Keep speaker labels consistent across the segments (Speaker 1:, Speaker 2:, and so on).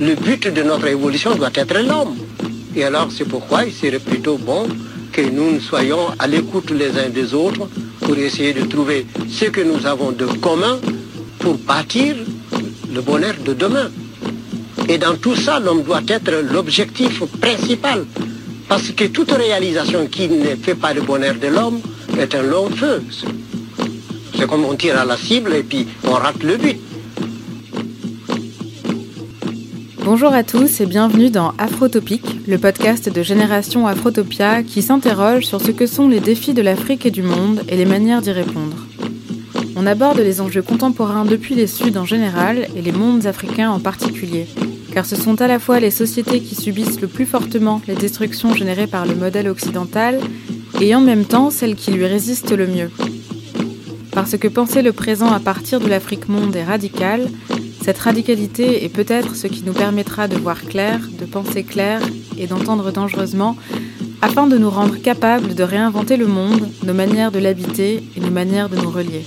Speaker 1: le but de notre évolution doit être l'homme. Et alors c'est pourquoi il serait plutôt bon que nous soyons à l'écoute les uns des autres pour essayer de trouver ce que nous avons de commun pour bâtir le bonheur de demain. Et dans tout ça, l'homme doit être l'objectif principal. Parce que toute réalisation qui ne fait pas le bonheur de l'homme est un long feu. C'est comme on tire à la cible et puis on rate le but.
Speaker 2: Bonjour à tous et bienvenue dans Afrotopique, le podcast de Génération Afrotopia qui s'interroge sur ce que sont les défis de l'Afrique et du monde et les manières d'y répondre. On aborde les enjeux contemporains depuis les Suds en général et les mondes africains en particulier, car ce sont à la fois les sociétés qui subissent le plus fortement les destructions générées par le modèle occidental et en même temps celles qui lui résistent le mieux. Parce que penser le présent à partir de l'Afrique monde est radical, cette radicalité est peut-être ce qui nous permettra de voir clair, de penser clair et d'entendre dangereusement, afin de nous rendre capables de réinventer le monde, nos manières de l'habiter et nos manières de nous relier.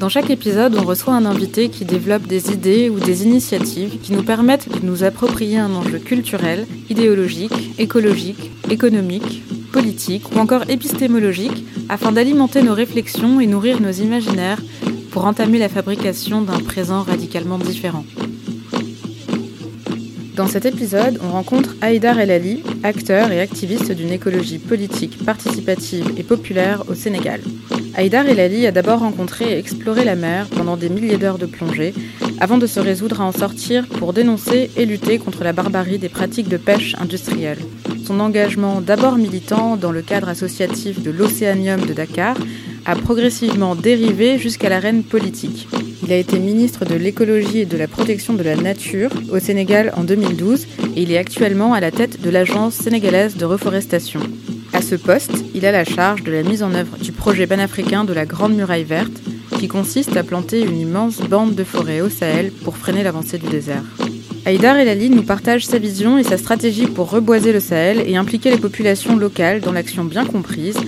Speaker 2: Dans chaque épisode, on reçoit un invité qui développe des idées ou des initiatives qui nous permettent de nous approprier un enjeu culturel, idéologique, écologique, économique, politique ou encore épistémologique afin d'alimenter nos réflexions et nourrir nos imaginaires pour entamer la fabrication d'un présent radicalement différent. Dans cet épisode, on rencontre Haïdar El Ali, acteur et activiste d'une écologie politique, participative et populaire au Sénégal. Haïdar El Ali a d'abord rencontré et exploré la mer pendant des milliers d'heures de plongée, avant de se résoudre à en sortir pour dénoncer et lutter contre la barbarie des pratiques de pêche industrielle. Son engagement d'abord militant dans le cadre associatif de l'Océanium de Dakar a progressivement dérivé jusqu'à l'arène politique. Il a été ministre de l'écologie et de la protection de la nature au Sénégal en 2012 et il est actuellement à la tête de l'Agence sénégalaise de reforestation. À ce poste, il a la charge de la mise en œuvre du projet panafricain de la Grande Muraille Verte, qui consiste à planter une immense bande de forêt au Sahel pour freiner l'avancée du désert. Haïdar Elali nous partage sa vision et sa stratégie pour reboiser le Sahel et impliquer les populations locales dans l'action bien comprise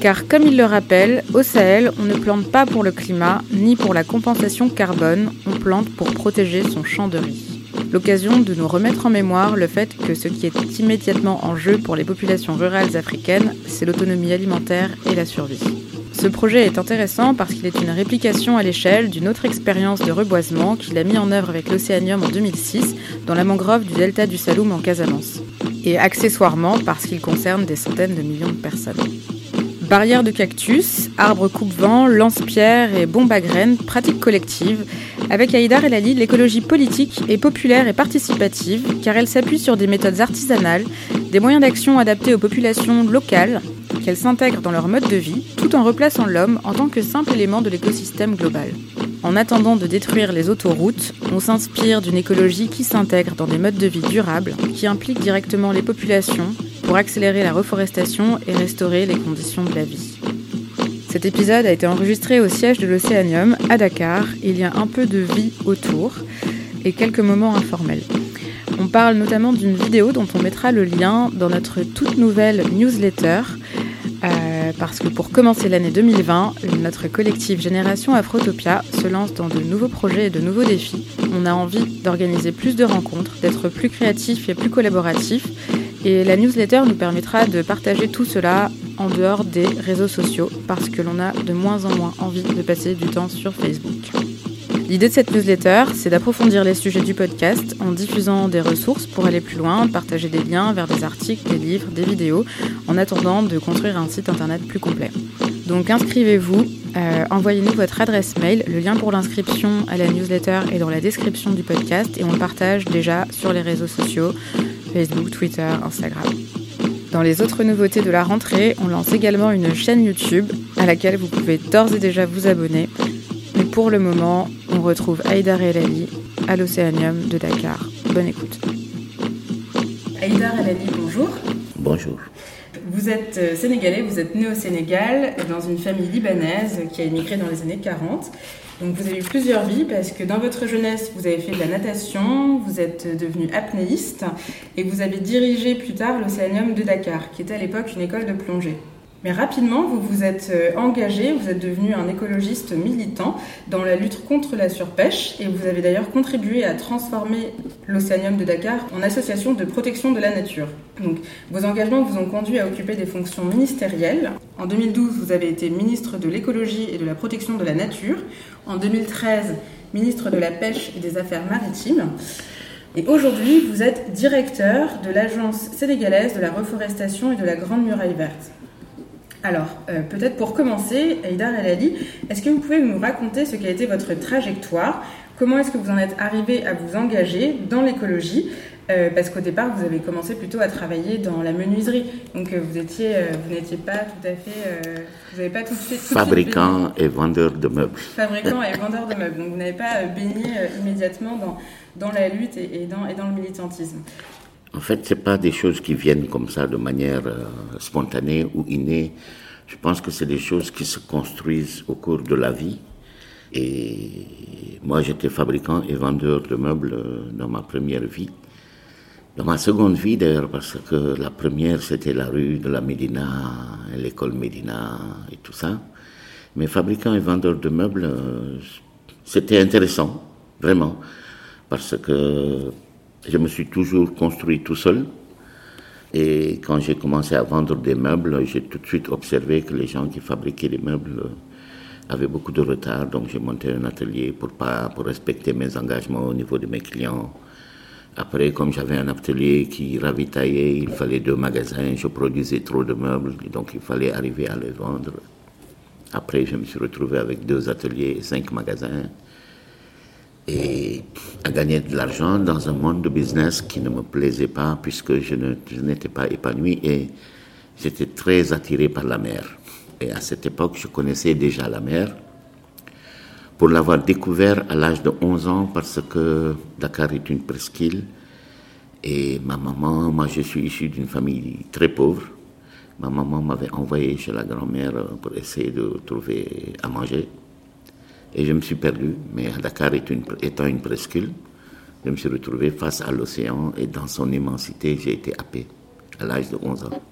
Speaker 2: car comme il le rappelle, au Sahel, on ne plante pas pour le climat ni pour la compensation carbone, on plante pour protéger son champ de riz. L'occasion de nous remettre en mémoire le fait que ce qui est immédiatement en jeu pour les populations rurales africaines, c'est l'autonomie alimentaire et la survie. Ce projet est intéressant parce qu'il est une réplication à l'échelle d'une autre expérience de reboisement qu'il a mis en œuvre avec l'Océanium en 2006 dans la mangrove du delta du Saloum en Casamance. Et accessoirement parce qu'il concerne des centaines de millions de personnes. Barrières de cactus, arbres coupe-vent, lance-pierre et bombes à graines, pratiques collectives. Avec Haïdar El Ali, l'écologie politique est populaire et participative car elle s'appuie sur des méthodes artisanales, des moyens d'action adaptés aux populations locales, qu'elles s'intègrent dans leur mode de vie, tout en replaçant l'homme en tant que simple élément de l'écosystème global. En attendant de détruire les autoroutes, on s'inspire d'une écologie qui s'intègre dans des modes de vie durables, qui impliquent directement les populations, pour accélérer la reforestation et restaurer les conditions de la vie. Cet épisode a été enregistré au siège de l'Océanium à Dakar. Il y a un peu de vie autour et quelques moments informels. On parle notamment d'une vidéo dont on mettra le lien dans notre toute nouvelle newsletter. Euh, parce que pour commencer l'année 2020, notre collectif Génération Afrotopia se lance dans de nouveaux projets et de nouveaux défis. On a envie d'organiser plus de rencontres, d'être plus créatifs et plus collaboratifs et la newsletter nous permettra de partager tout cela en dehors des réseaux sociaux parce que l'on a de moins en moins envie de passer du temps sur Facebook. L'idée de cette newsletter, c'est d'approfondir les sujets du podcast en diffusant des ressources pour aller plus loin, partager des liens vers des articles, des livres, des vidéos, en attendant de construire un site internet plus complet. Donc inscrivez-vous, euh, envoyez-nous votre adresse mail, le lien pour l'inscription à la newsletter est dans la description du podcast et on le partage déjà sur les réseaux sociaux, Facebook, Twitter, Instagram. Dans les autres nouveautés de la rentrée, on lance également une chaîne YouTube à laquelle vous pouvez d'ores et déjà vous abonner. Pour le moment, on retrouve Aïdar El Ali à l'Océanium de Dakar. Bonne écoute. Aïdar El Ali, bonjour.
Speaker 3: Bonjour.
Speaker 2: Vous êtes euh, sénégalais, vous êtes né au Sénégal dans une famille libanaise qui a émigré dans les années 40. Donc vous avez eu plusieurs vies parce que dans votre jeunesse, vous avez fait de la natation, vous êtes devenu apnéiste et vous avez dirigé plus tard l'Océanium de Dakar, qui était à l'époque une école de plongée. Mais rapidement, vous vous êtes euh, engagé, vous êtes devenu un écologiste militant dans la lutte contre la surpêche et vous avez d'ailleurs contribué à transformer l'Océanium de Dakar en association de protection de la nature. Donc, vos engagements vous ont conduit à occuper des fonctions ministérielles. En 2012, vous avez été ministre de l'écologie et de la protection de la nature. En 2013, ministre de la pêche et des affaires maritimes. Et aujourd'hui, vous êtes directeur de l'Agence sénégalaise de la reforestation et de la Grande Muraille Verte. Alors, euh, peut-être pour commencer, Aïdar El Ali, est-ce que vous pouvez nous raconter ce qu'a été votre trajectoire? Comment est-ce que vous en êtes arrivé à vous engager dans l'écologie? Euh, parce qu'au départ, vous avez commencé plutôt à travailler dans la menuiserie. Donc, euh, vous étiez, vous n'étiez pas tout à fait, vous n'avez pas tout de suite.
Speaker 3: Fabricant et vendeur de meubles.
Speaker 2: Fabricant et vendeur de meubles. Donc, vous n'avez pas baigné immédiatement dans, dans la lutte et, dans, et dans le militantisme.
Speaker 3: En fait, ce pas des choses qui viennent comme ça de manière euh, spontanée ou innée. Je pense que c'est des choses qui se construisent au cours de la vie. Et moi, j'étais fabricant et vendeur de meubles euh, dans ma première vie. Dans ma seconde vie, d'ailleurs, parce que la première, c'était la rue de la Médina, l'école Médina et tout ça. Mais fabricant et vendeur de meubles, euh, c'était intéressant, vraiment, parce que je me suis toujours construit tout seul. Et quand j'ai commencé à vendre des meubles, j'ai tout de suite observé que les gens qui fabriquaient les meubles avaient beaucoup de retard. Donc j'ai monté un atelier pour, pas, pour respecter mes engagements au niveau de mes clients. Après, comme j'avais un atelier qui ravitaillait, il fallait deux magasins, je produisais trop de meubles, donc il fallait arriver à les vendre. Après, je me suis retrouvé avec deux ateliers et cinq magasins et à gagner de l'argent dans un monde de business qui ne me plaisait pas puisque je n'étais pas épanoui et j'étais très attiré par la mer. Et à cette époque, je connaissais déjà la mer pour l'avoir découvert à l'âge de 11 ans parce que Dakar est une presqu'île et ma maman, moi je suis issu d'une famille très pauvre. Ma maman m'avait envoyé chez la grand-mère pour essayer de trouver à manger. Et je me suis perdu, mais Dakar étant une presqu'île, je me suis retrouvé face à l'océan et dans son immensité, j'ai été happé à l'âge de 11 ans.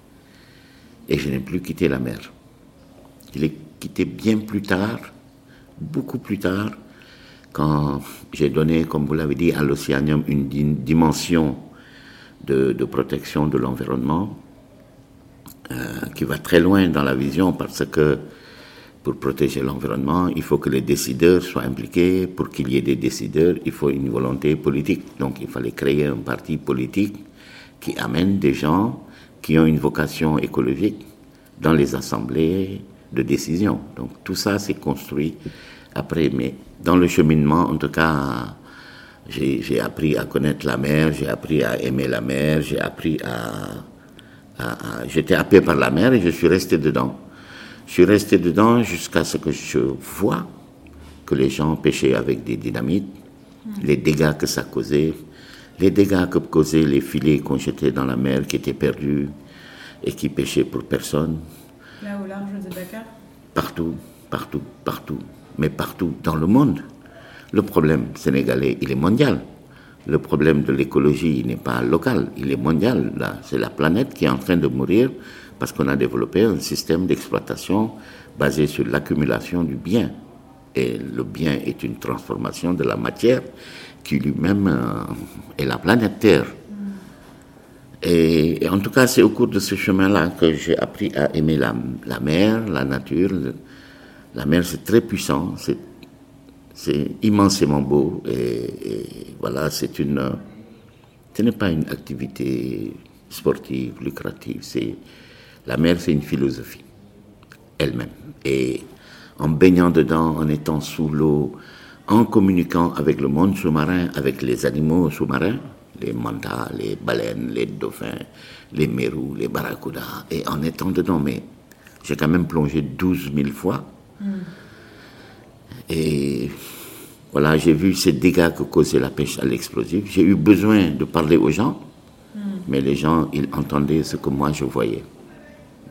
Speaker 3: Et je n'ai plus quitté la mer. Je l'ai quitté bien plus tard, beaucoup plus tard, quand j'ai donné, comme vous l'avez dit, à l'océanium une dimension de, protection de l'environnement euh, qui va très loin dans la vision parce que pour protéger l'environnement, il faut que les décideurs soient impliqués. Pour qu'il y ait des décideurs, il faut une volonté politique. Donc il fallait créer un parti politique qui amène des gens qui ont une vocation écologique dans les assemblées de décision. Donc tout ça s'est construit après. Mais dans le cheminement, en tout cas, j'ai appris à connaître la mer, j'ai appris à aimer la mer, j'ai appris à... J'étais happé par la mer et je suis resté dedans. Je suis resté dedans jusqu'à ce que je vois que les gens pêchaient avec des dynamites, les dégâts que ça causait, les dégâts que causaient les filets qu'on jetait dans la mer qui étaient perdus et qui pêchaient pour personne.
Speaker 2: Là au large de Dakar?
Speaker 3: Partout, partout, partout, mais partout dans le monde. Le problème sénégalais, il est mondial. Le problème de l'écologie, il n'est pas local, il est mondial. C'est la planète qui est en train de mourir parce qu'on a développé un système d'exploitation basé sur l'accumulation du bien. Et le bien est une transformation de la matière qui lui-même euh, est la planète Terre. Et, en tout cas, c'est au cours de ce chemin-là que j'ai appris à aimer la, mer, la nature. La mer, c'est très puissant, c'est immensément beau. Et, et voilà, c'est une. Ce n'est pas une activité sportive, lucrative, c'est la mer, c'est une philosophie elle-même. Et en baignant dedans, en étant sous l'eau, en communiquant avec le monde sous-marin, avec les animaux sous-marins, les mantas, les baleines, les dauphins, les mérous, les barracudas, et en étant dedans, mais j'ai quand même plongé 12 000 fois. Hmm. Et voilà, j'ai vu ces dégâts que causait la pêche à l'explosif. J'ai eu besoin de parler aux gens, hmm. mais les gens, ils entendaient ce que moi je voyais.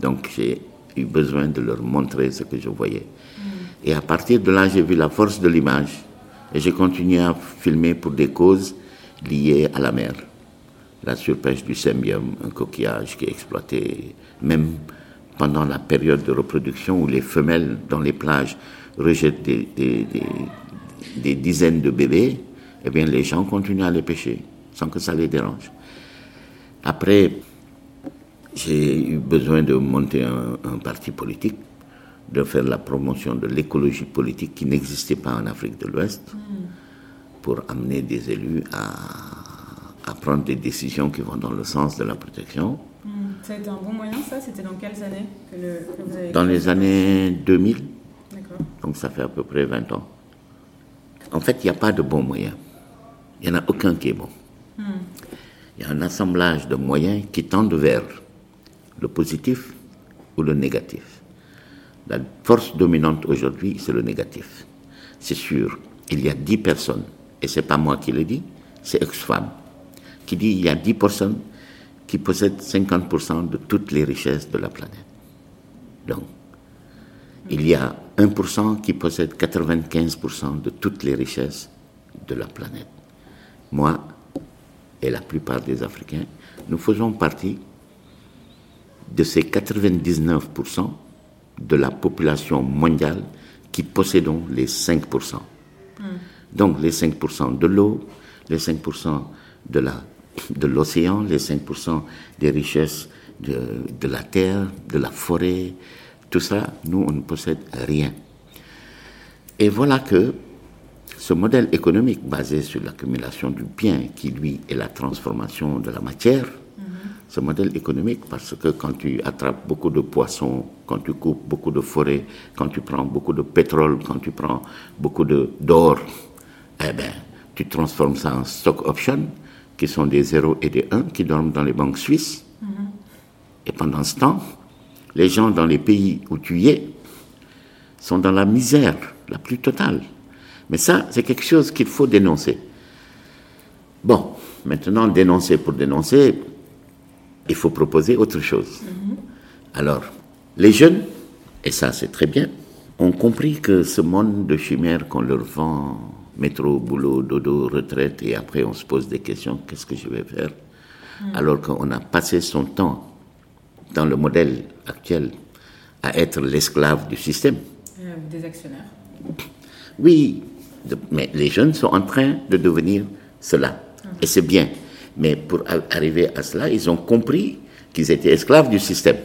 Speaker 3: Donc j'ai eu besoin de leur montrer ce que je voyais. Et à partir de là, j'ai vu la force de l'image et j'ai continué à filmer pour des causes liées à la mer. La surpêche du symbium, un coquillage qui est exploité même pendant la période de reproduction où les femelles dans les plages rejettent des, des, dizaines de bébés, eh bien les gens continuent à les pêcher sans que ça les dérange. Après, j'ai eu besoin de monter un, parti politique, de faire la promotion de l'écologie politique qui n'existait pas en Afrique de l'Ouest, pour amener des élus à, à, prendre des décisions qui vont dans le sens de la protection.
Speaker 2: Hmm. Ça a été un bon moyen, ça? C'était dans quelles années que, vous avez
Speaker 3: Dans les années 2000. Donc ça fait à peu près 20 ans. En fait, il n'y a pas de bon moyen. Il n'y en a aucun qui est bon. Hmm. Il y a un assemblage de moyens qui tendent vers le positif ou le négatif. La force dominante aujourd'hui, c'est le négatif. C'est sûr, il y a 10 personnes, et ce n'est pas moi qui le dis, c'est Oxfam, qui dit il y a 10 personnes qui possèdent 50% de toutes les richesses de la planète. Donc, il y a 1% qui possède 95% de toutes les richesses de la planète. Moi et la plupart des Africains, nous faisons partie de ces 99% de la population mondiale qui possédons les 5%. Hmm. Donc les 5% de l'eau, les 5% de la de l'océan, les 5% des richesses de, de, la terre, de la forêt, tout ça, nous, on ne possède rien. Et voilà que ce modèle économique basé sur l'accumulation du bien, qui lui est la transformation de la matière, ce modèle économique, parce que quand tu attrapes beaucoup de poissons, quand tu coupes beaucoup de forêts, quand tu prends beaucoup de pétrole, quand tu prends beaucoup d'or, eh bien, tu transformes ça en stock option, qui sont des 0 et des 1, qui dorment dans les banques suisses. Et pendant ce temps, les gens dans les pays où tu y es sont dans la misère la plus totale. Mais ça, c'est quelque chose qu'il faut dénoncer. Bon, maintenant, dénoncer pour dénoncer, il faut proposer autre chose. Alors, les jeunes, et ça c'est très bien, ont compris que ce monde de chimères qu'on leur vend, métro, boulot, dodo, retraite, et après on se pose des questions, qu'est-ce que je vais faire? Alors qu'on a passé son temps dans le modèle actuel à être l'esclave du système.
Speaker 2: Euh, des actionnaires.
Speaker 3: Oui, mais les jeunes sont en train de devenir cela. Et c'est bien. Mais pour arriver à cela, ils ont compris qu'ils étaient esclaves du système.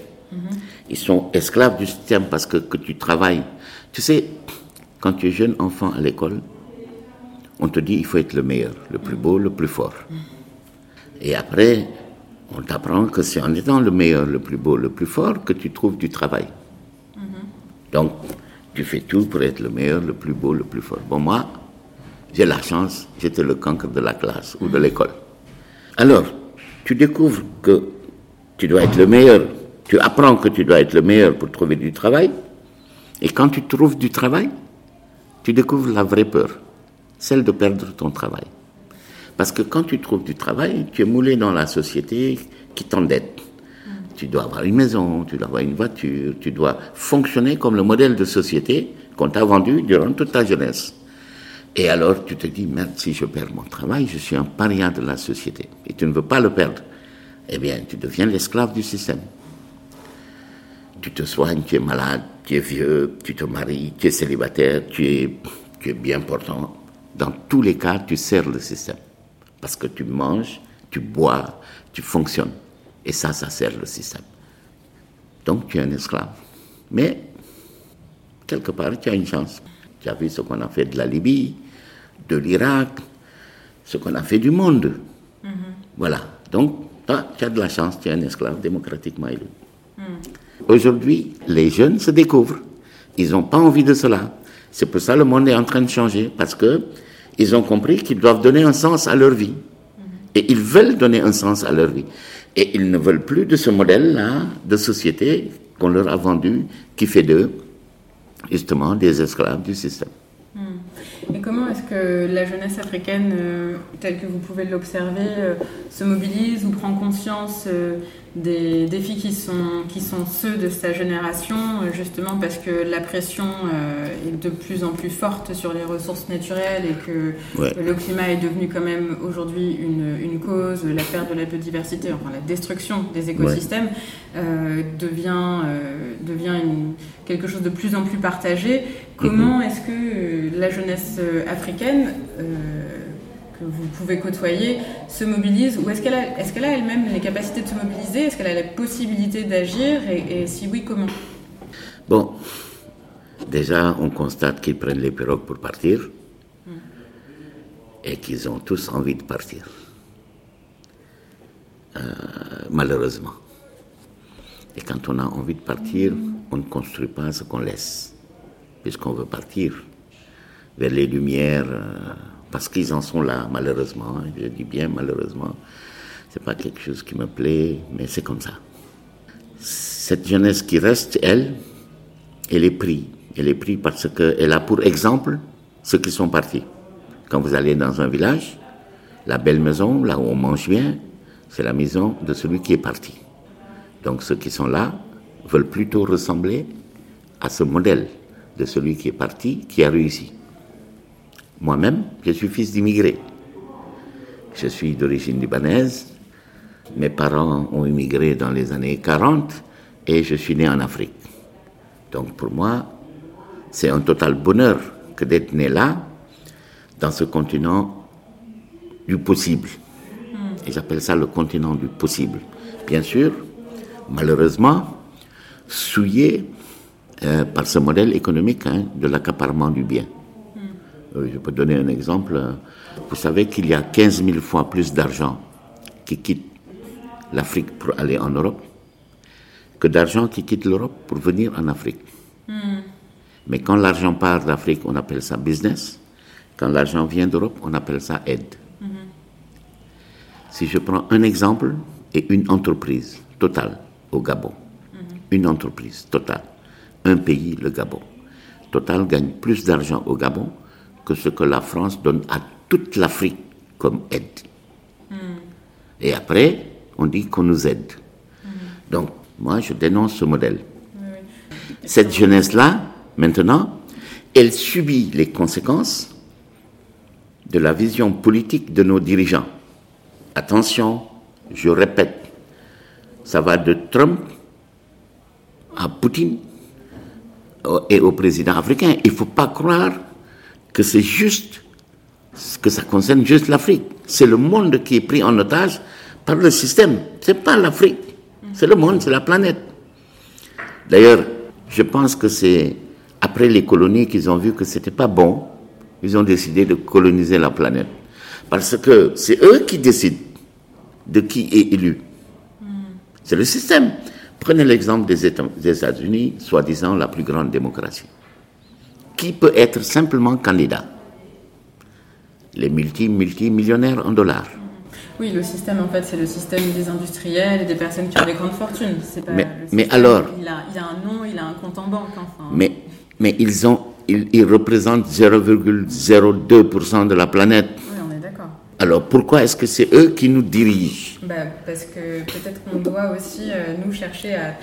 Speaker 3: Ils sont esclaves du système parce que, que tu travailles. Tu sais, quand tu es jeune enfant à l'école, on te dit il faut être le meilleur, le plus beau, le plus fort. Et après, on t'apprend que c'est en étant le meilleur, le plus beau, le plus fort que tu trouves du travail. Donc, tu fais tout pour être le meilleur, le plus beau, le plus fort. Bon, moi, j'ai la chance, j'étais le cancre de la classe ou de l'école. Alors, tu découvres que tu dois être le meilleur, tu apprends que tu dois être le meilleur pour trouver du travail, et quand tu trouves du travail, tu découvres la vraie peur, celle de perdre ton travail. Parce que quand tu trouves du travail, tu es moulé dans la société qui t'endette. Tu dois avoir une maison, tu dois avoir une voiture, tu dois fonctionner comme le modèle de société qu'on t'a vendu durant toute ta jeunesse. Et alors tu te dis, merde, si je perds mon travail, je suis un paria de la société. Et tu ne veux pas le perdre. Eh bien, tu deviens l'esclave du système. Tu te soignes, tu es malade, tu es vieux, tu te maries, tu es célibataire, tu es, bien portant. Dans tous les cas, tu sers le système. Parce que tu manges, tu bois, tu fonctionnes. Et ça, ça sert le système. Donc tu es un esclave. Mais, quelque part, tu as une chance. Tu as vu ce qu'on a fait de la Libye, de l'Irak, ce qu'on a fait du monde. Mhm. Voilà. Donc, toi, tu as de la chance, tu es un esclave démocratiquement élu. Mhm. Aujourd'hui, les jeunes se découvrent. Ils n'ont pas envie de cela. C'est pour ça que le monde est en train de changer, parce que ils ont compris qu'ils doivent donner un sens à leur vie. Mhm. Et ils veulent donner un sens à leur vie. Et ils ne veulent plus de ce modèle-là de société qu'on leur a vendu, qui fait d'eux, justement, des esclaves du système.
Speaker 2: Et comment est-ce que la jeunesse africaine, euh, telle que vous pouvez l'observer, euh, se mobilise ou prend conscience euh, des défis qui sont, qui sont ceux de sa génération, justement parce que la pression est de plus en plus forte sur les ressources naturelles et que le climat est devenu quand même aujourd'hui une, une, cause, la perte de la biodiversité, enfin la destruction des écosystèmes devient, devient une, quelque chose de plus en plus partagé. Comment est-ce que la jeunesse africaine que vous pouvez côtoyer se mobilise Ou est-ce qu'elle a, est qu'elle a elle-même les capacités de se mobiliser? Est-ce qu'elle a la possibilité d'agir? Et, si oui, comment?
Speaker 3: Bon, déjà, on constate qu'ils prennent les pirogues pour partir et qu'ils ont tous envie de partir. Euh, malheureusement. Et quand on a envie de partir, on ne construit pas ce qu'on laisse, puisqu'on veut partir vers les lumières. Euh, parce qu'ils en sont là, malheureusement. Je dis bien malheureusement. C'est pas quelque chose qui me plaît, mais c'est comme ça. Cette jeunesse qui reste, elle, elle est prise. Elle est prise parce qu'elle a pour exemple ceux qui sont partis. Quand vous allez dans un village, la belle maison, là où on mange bien, c'est la maison de celui qui est parti. Donc ceux qui sont là veulent plutôt ressembler à ce modèle de celui qui est parti, qui a réussi. Moi-même, je suis fils d'immigrés. Je suis d'origine libanaise. Mes parents ont immigré dans les années 40 et je suis né en Afrique. Donc pour moi, c'est un total bonheur que d'être né là, dans ce continent du possible. Et j'appelle ça le continent du possible. Bien sûr, malheureusement, souillé euh, par ce modèle économique hein, de l'accaparement du bien. Euh, je peux donner un exemple. Vous savez qu'il y a 15 000 fois plus d'argent qui quitte l'Afrique pour aller en Europe que d'argent qui quitte l'Europe pour venir en Afrique. Hmm. Mais quand l'argent part d'Afrique, on appelle ça business. Quand l'argent vient d'Europe, on appelle ça aide. Hmm. Si je prends un exemple et une entreprise totale au Gabon, hmm. une entreprise totale, un pays, le Gabon, Total gagne plus d'argent au Gabon que ce que la France donne à toute l'Afrique comme aide. Hmm. Et après, on dit qu'on nous aide. Hmm. Donc, moi, je dénonce ce modèle. Cette jeunesse-là, maintenant, elle subit les conséquences de la vision politique de nos dirigeants. Attention, je répète, ça va de Trump à Poutine et au président africain. Il ne faut pas croire que c'est juste, que ça concerne juste l'Afrique. C'est le monde qui est pris en otage par le système. C'est pas l'Afrique. C'est le monde, c'est la planète. D'ailleurs, je pense que c'est après les colonies qu'ils ont vu que c'était pas bon. Ils ont décidé de coloniser la planète. Parce que c'est eux qui décident de qui est élu. C'est le système. Prenez l'exemple des États-Unis, soi-disant la plus grande démocratie qui peut être simplement candidat Les multi, multimillionnaires en dollars.
Speaker 2: Oui, le système, en fait, c'est le système des industriels et des personnes qui ont des grandes fortunes.
Speaker 3: mais, alors.
Speaker 2: Il a, un nom, il a un compte en banque, enfin.
Speaker 3: Mais, mais ils, ont, ils, représentent 0,02% de la planète.
Speaker 2: Oui, on est d'accord.
Speaker 3: Alors pourquoi est-ce que c'est eux qui nous dirigent?
Speaker 2: Bah, Parce que peut-être qu'on doit aussi, euh, nous, chercher à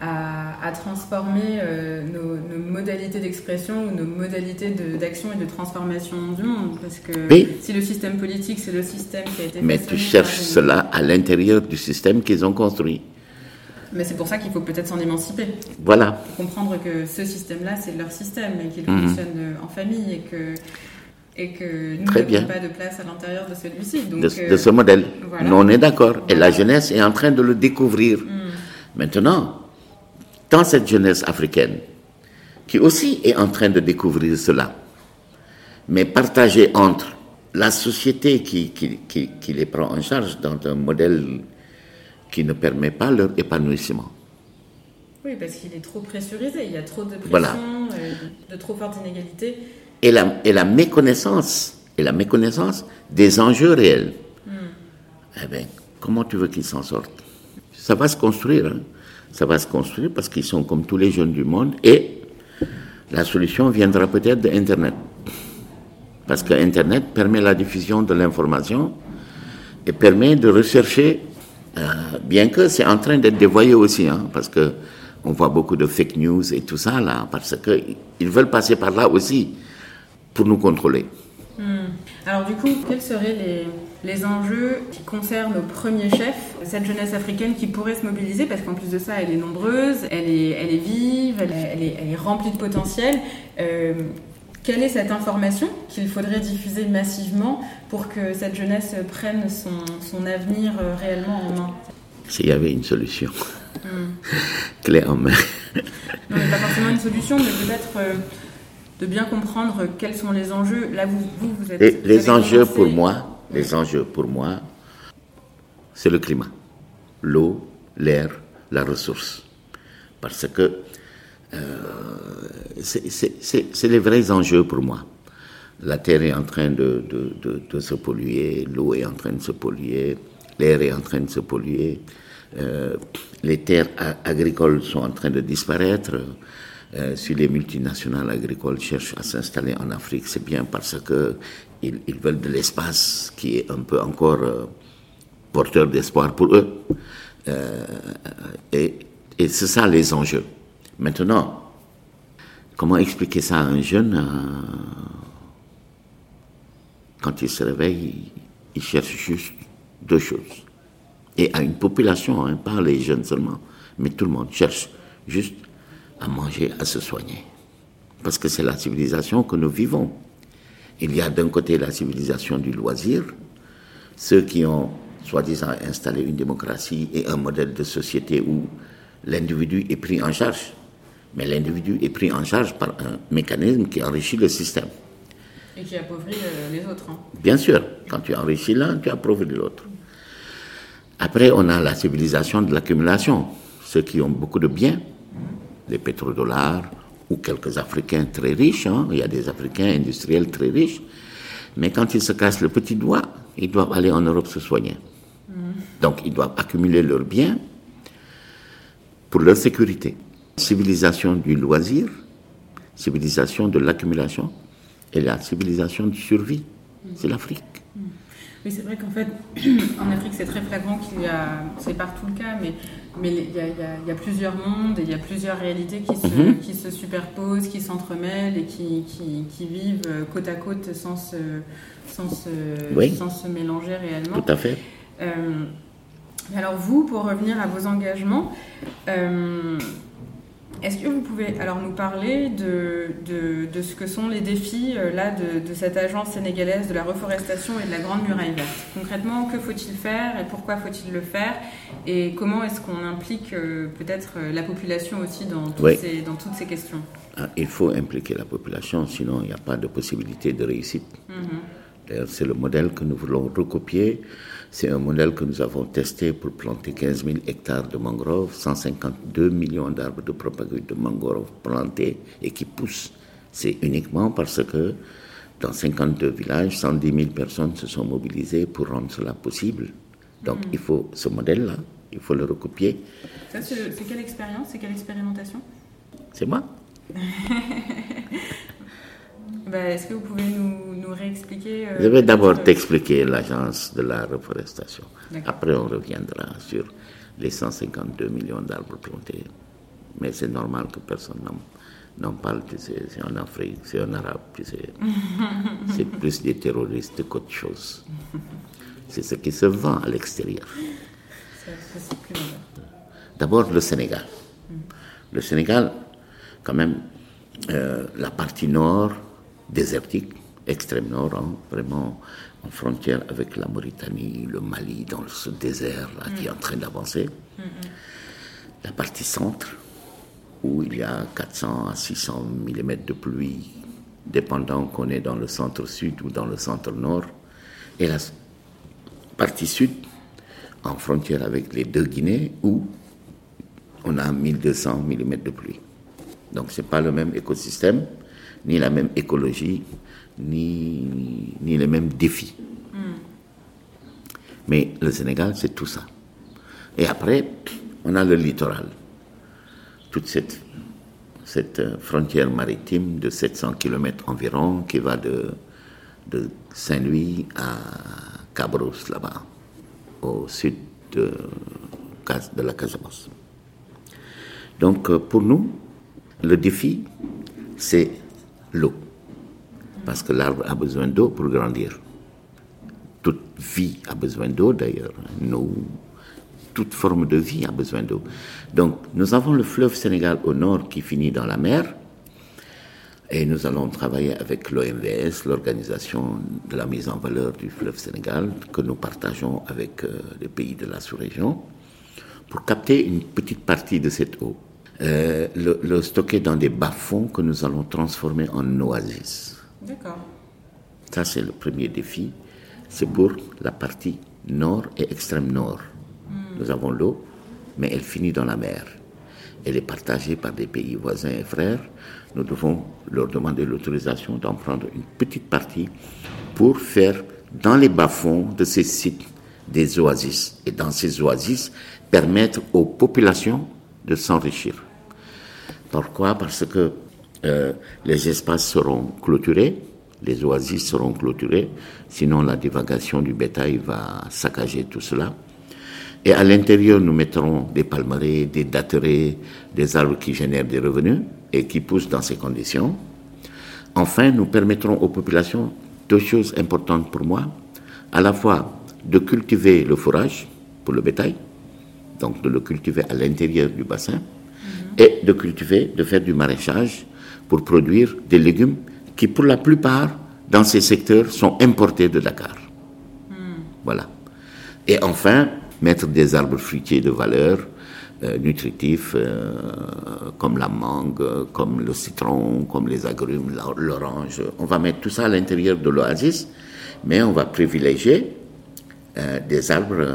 Speaker 2: à, transformer euh, nos, modalités d'expression ou nos modalités d'action et de transformation du monde. Parce que si le système politique, c'est le système qui a été...
Speaker 3: Mais tu cherches cela à l'intérieur du système qu'ils ont construit.
Speaker 2: Mais c'est pour ça qu'il faut peut-être s'en émanciper.
Speaker 3: Voilà.
Speaker 2: comprendre que ce système-là, c'est leur système et qu'il mhm. fonctionne en famille et que et que nous n'avons pas de place à l'intérieur de celui-ci.
Speaker 3: De, de, ce modèle. Nous, on est d'accord. Et la jeunesse est en train de le découvrir. Mhm. Maintenant, dans cette jeunesse africaine, qui aussi est en train de découvrir cela, mais partagée entre la société qui, qui, les prend en charge dans un modèle qui ne permet pas leur épanouissement.
Speaker 2: Oui, parce qu'il est trop pressurisé, il y a trop de pression, euh, de trop fortes inégalités.
Speaker 3: Et la, et la méconnaissance, et la méconnaissance des enjeux réels. Hmm. Eh bien, comment tu veux qu'ils s'en sortent? Ça va se construire. Hein ça va se construire parce qu'ils sont comme tous les jeunes du monde et la solution viendra peut-être de Internet. Parce que Internet permet la diffusion de l'information et permet de rechercher bien que c'est en train d'être dévoyé aussi, hein, parce que on voit beaucoup de fake news et tout ça là, parce qu'ils veulent passer par là aussi pour nous contrôler.
Speaker 2: Hmm. Alors du coup, quels seraient les, les, enjeux qui concernent nos premiers chefs, cette jeunesse africaine qui pourrait se mobiliser, parce qu'en plus de ça, elle est nombreuse, elle est, elle est vive, elle est, elle est, remplie de potentiel. Euh, quelle est cette information qu'il faudrait diffuser massivement pour que cette jeunesse prenne son, son avenir euh, réellement en main?
Speaker 3: S'il y avait une solution hmm. clé en main.
Speaker 2: non, pas forcément une solution, mais peut-être... Euh, de bien comprendre quels sont les enjeux. Là, vous, vous, êtes.
Speaker 3: les enjeux pour moi, les enjeux pour moi, c'est le climat, l'eau, l'air, la ressource. Parce que euh, c'est les vrais enjeux pour moi. La terre est en train de, se polluer, l'eau est en train de se polluer, l'air est en train de se polluer, euh, les terres agricoles sont en train de disparaître. Euh, si les multinationales agricoles cherchent à s'installer en Afrique, c'est bien parce que ils, veulent de l'espace qui est un peu encore euh, porteur d'espoir pour eux. Euh, et, et c'est ça les enjeux. Maintenant, comment expliquer ça à un jeune Quand il se réveille, il cherche juste deux choses. Et à une population, hein, pas les jeunes seulement, mais tout le monde cherche juste à manger, à se soigner. Parce que c'est la civilisation que nous vivons. Il y a d'un côté la civilisation du loisir, ceux qui ont soi-disant installé une démocratie et un modèle de société où l'individu est pris en charge. Mais l'individu est pris en charge par un mécanisme qui enrichit le système.
Speaker 2: Et qui appauvrit euh, les autres. Hein.
Speaker 3: Bien sûr, quand tu enrichis l'un, tu appauvris l'autre. Après, on a la civilisation de l'accumulation. Ceux qui ont beaucoup de biens les pétrodollars ou quelques Africains très riches. Hein. Il y a des Africains industriels très riches. Mais quand ils se cassent le petit doigt, ils doivent aller en Europe se soigner. Mm. Donc ils doivent accumuler leurs biens pour leur sécurité. Civilisation du loisir, civilisation de l'accumulation et la civilisation de survie. C'est l'Afrique.
Speaker 2: Oui, c'est vrai qu'en fait, en Afrique, c'est très flagrant qu'il y a, c'est partout le cas, mais, mais il, y a, il, y a, plusieurs mondes et il y a plusieurs réalités qui se, mhm. qui se superposent, qui s'entremêlent et qui, qui, qui, vivent euh, côte à côte sans se, sans se, sans se mélanger réellement.
Speaker 3: Tout à fait.
Speaker 2: Euh, alors vous, pour revenir à vos engagements, euh, est-ce que vous pouvez alors nous parler de, de, ce que sont les défis euh, là de, cette agence sénégalaise de la reforestation et de la Grande Muraille Verte? Concrètement, que faut-il faire et pourquoi faut-il le faire? Et comment est-ce qu'on implique euh, peut-être euh, la population aussi dans toutes, ces, dans toutes ces questions?
Speaker 3: Ah, Il faut impliquer la population, sinon il n'y a pas de possibilité de réussite. Mm-hmm. C'est le modèle que nous voulons recopier. C'est un modèle que nous avons testé pour planter 15 000 hectares de mangroves, 152 millions d'arbres de propagule de mangroves plantés et qui poussent. C'est uniquement parce que dans 52 villages, 110 000 personnes se sont mobilisées pour rendre cela possible. Donc mm. il faut ce modèle-là, il faut le recopier.
Speaker 2: c'est quelle expérience, c'est quelle expérimentation?
Speaker 3: C'est moi.
Speaker 2: Bah, est-ce que vous pouvez nous, nous réexpliquer euh,
Speaker 3: Je vais d'abord t'expliquer l'agence de la reforestation. Après, on reviendra sur les 152 millions d'arbres plantés. Mais c'est normal que personne n'en parle, tu sais, c'est en Afrique, c'est en Arabe, tu sais. c'est plus des terroristes qu'autre chose. C'est ce qui se vend à l'extérieur. D'abord, le Sénégal. Mm. Le Sénégal, quand même, euh, la partie nord, désertique, extrême nord, hein, vraiment en frontière avec la Mauritanie, le Mali, dans ce désert-là qui est en train d'avancer. La partie centre, où il y a 400 à 600 mm de pluie, dépendant qu'on est dans le centre sud ou dans le centre nord. Et la partie sud, en frontière avec les deux Guinées, où on a 1200 mm de pluie. Donc ce n'est pas le même écosystème ni la même écologie, ni, ni les mêmes défis. Hmm. Mais le Sénégal, c'est tout ça. Et après, on a le littoral. Toute cette, cette euh, frontière maritime de 700 km environ qui va de, de Saint-Louis à Cabros, là-bas, au sud de, de la Casamance. Donc euh, pour nous, le défi, c'est l'eau. Parce que l'arbre a besoin d'eau pour grandir. Toute vie a besoin d'eau d'ailleurs. Nous, toute forme de vie a besoin d'eau. Donc nous avons le fleuve Sénégal au nord qui finit dans la mer. Et nous allons travailler avec l'OMVS, l'organisation de la mise en valeur du fleuve Sénégal, que nous partageons avec euh, les pays de la sous-région, pour capter une petite partie de cette eau. Euh, le, stocker dans des bas-fonds que nous allons transformer en oasis. D'accord. Ça, c'est le premier défi. C'est pour la partie nord et extrême nord. Hmm. Nous avons l'eau, mais elle finit dans la mer. Elle est partagée par des pays voisins et frères. Nous devons leur demander l'autorisation d'en prendre une petite partie pour faire dans les bas-fonds de ces sites des oasis. Et dans ces oasis, permettre aux populations de s'enrichir. Pourquoi? Parce que euh, les espaces seront clôturés, les oasis seront clôturés, sinon la divagation du bétail va saccager tout cela. Et à l'intérieur, nous mettrons des palmeraies, des datteraies, des arbres qui génèrent des revenus et qui poussent dans ces conditions. Enfin, nous permettrons aux populations deux choses importantes pour moi, à la fois de cultiver le fourrage pour le bétail, donc de le cultiver à l'intérieur du bassin, et de cultiver, de faire du maraîchage pour produire des légumes qui, pour la plupart, dans ces secteurs, sont importés de Dakar. Voilà. Et enfin, mettre des arbres fruitiers de valeur, euh, nutritifs, euh, comme la mangue, comme le citron, comme les agrumes, l'orange. On va mettre tout ça à l'intérieur de l'oasis, mais on va privilégier euh, des arbres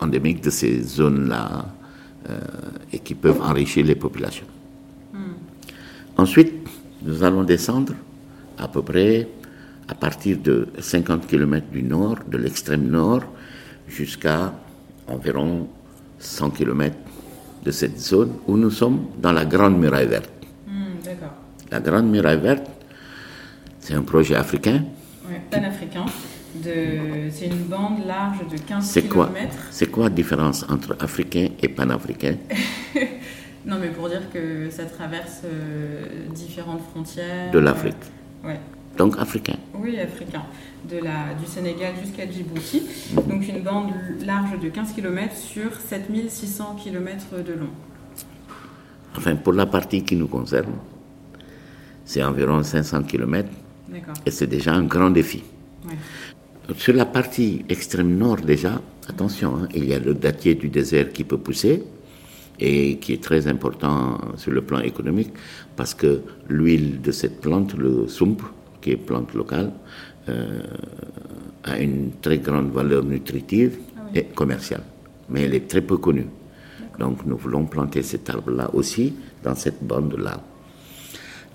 Speaker 3: endémiques de ces zones-là euh, et qui peuvent enrichir les populations. Hmm. Ensuite, nous allons descendre à peu près à partir de 50 km du nord, de l'extrême nord, jusqu'à environ 100 km de cette zone où nous sommes dans la Grande Muraille Verte. Hmm, la Grande Muraille Verte, c'est un projet africain.
Speaker 2: Oui, panafricain c'est une bande large de 15 km.
Speaker 3: C'est quoi la différence entre africain et panafricain
Speaker 2: Non, mais pour dire que ça traverse euh, différentes frontières.
Speaker 3: De l'Afrique.
Speaker 2: ouais.
Speaker 3: Donc africain.
Speaker 2: Oui, africain. De la, du Sénégal jusqu'à Djibouti. Mhm. Donc une bande large de 15 km sur 7600 km de long.
Speaker 3: Enfin, pour la partie qui nous concerne, c'est environ 500 km. Et c'est déjà un grand défi. Ouais. Sur la partie extrême nord déjà, attention, hein, il y a le dattier du désert qui peut pousser et qui est très important sur le plan économique parce que l'huile de cette plante, le sump, qui est plante locale, euh, a une très grande valeur nutritive ah et commerciale, mais elle est très peu connue. Donc nous voulons planter cet arbre-là aussi dans cette bande-là.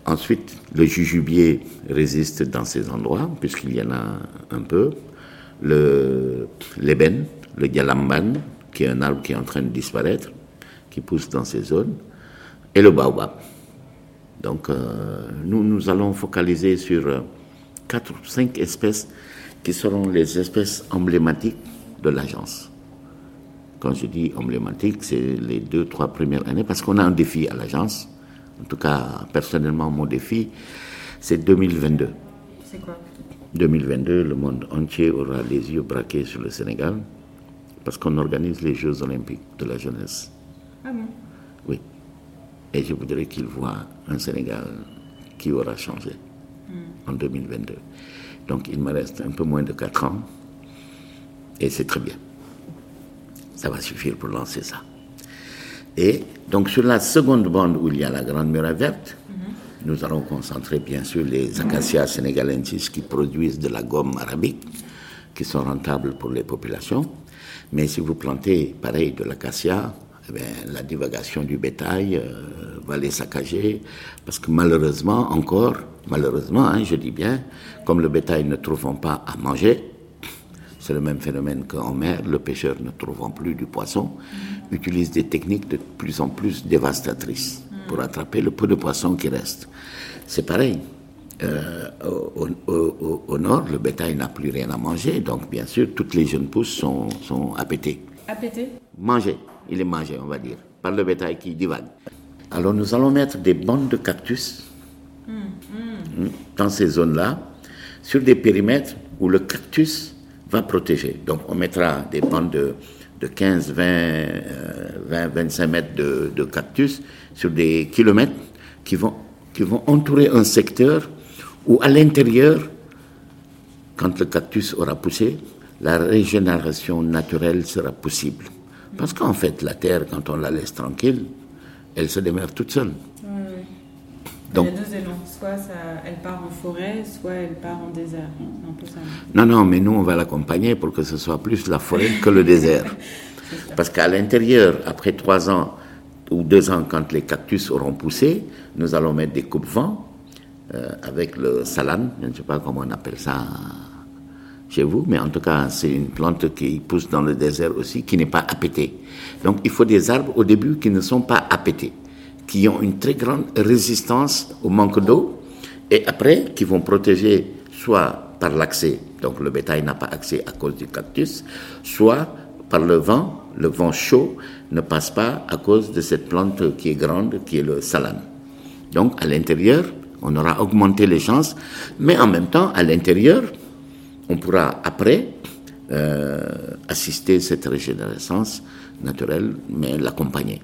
Speaker 3: Ensuite, le jujubier résiste dans ces endroits, puisqu'il y en a un peu. Le l'ébène, le galamban, qui est un arbre qui est en train de disparaître, qui pousse dans ces zones. Et le baobab. Donc, euh, nous, nous allons focaliser sur euh, quatre ou cinq espèces qui seront les espèces emblématiques de l'agence. Quand je dis emblématiques, c'est les deux, trois premières années, parce qu'on a un défi à l'agence en tout cas, personnellement, mon défi, c'est 2022.
Speaker 2: C'est quoi?
Speaker 3: 2022, le monde entier aura les yeux braqués sur le Sénégal parce qu'on organise les Jeux olympiques de la jeunesse.
Speaker 2: Ah bon?
Speaker 3: Oui. Et je voudrais qu'il voit un Sénégal qui aura changé hmm. en 2022. Donc il me reste un peu moins de 4 ans et c'est très bien. Ça va suffire pour lancer ça. Et donc sur la seconde bande où il y a la Grande Muraille Verte, mhm. nous allons concentrer bien sûr les acacias sénégalensis qui produisent de la gomme arabique, qui sont rentables pour les populations. Mais si vous plantez pareil de l'acacia, eh la divagation du bétail euh, va les saccager, parce que malheureusement, encore, malheureusement, hein, je dis bien, comme le bétail ne trouvant pas à manger, c'est le même phénomène qu'en mer, le pêcheur ne trouvant plus du poisson, utilise des techniques de plus en plus dévastatrices pour attraper le peu de poisson qui reste. C'est pareil. Euh, au, nord, le bétail n'a plus rien à manger, donc bien sûr, toutes les jeunes pousses sont, sont appétées.
Speaker 2: Appété
Speaker 3: Mangé, il est mangé, on va dire, par le bétail qui divague. Alors nous allons mettre des bandes de cactus hmm, dans ces zones-là, sur des périmètres où le cactus va protéger. Donc on mettra des bandes de, 15, 20, 20, 25 mètres de, cactus sur des kilomètres qui vont, qui vont entourer un secteur où à l'intérieur, quand le cactus aura poussé, la régénération naturelle sera possible. Parce qu'en fait, la terre, quand on la laisse tranquille, elle se démerde toute seule.
Speaker 2: Donc, il y a deux élans. Soit elle part en forêt, soit elle part en désert.
Speaker 3: Non, non, mais nous, on va l'accompagner pour que ce soit plus la forêt que le désert. Parce qu'à l'intérieur, après trois ans ou deux ans, quand les cactus auront poussé, nous allons mettre des coupes-vents euh, avec le salan, je ne sais pas comment on appelle ça chez vous, mais en tout cas, c'est une plante qui pousse dans le désert aussi, qui n'est pas appétée. Donc, il faut des arbres au début qui ne sont pas appétés, qui ont une très grande résistance au manque d'eau, et après, qui vont protéger soit par l'accès, donc le bétail n'a pas accès à cause du cactus, soit par le vent, le vent chaud ne passe pas à cause de cette plante qui est grande, qui est le salam. Donc, à l'intérieur, on aura augmenté les chances, mais en même temps, à l'intérieur, on pourra après euh, assister cette régénérescence naturelle, mais l'accompagner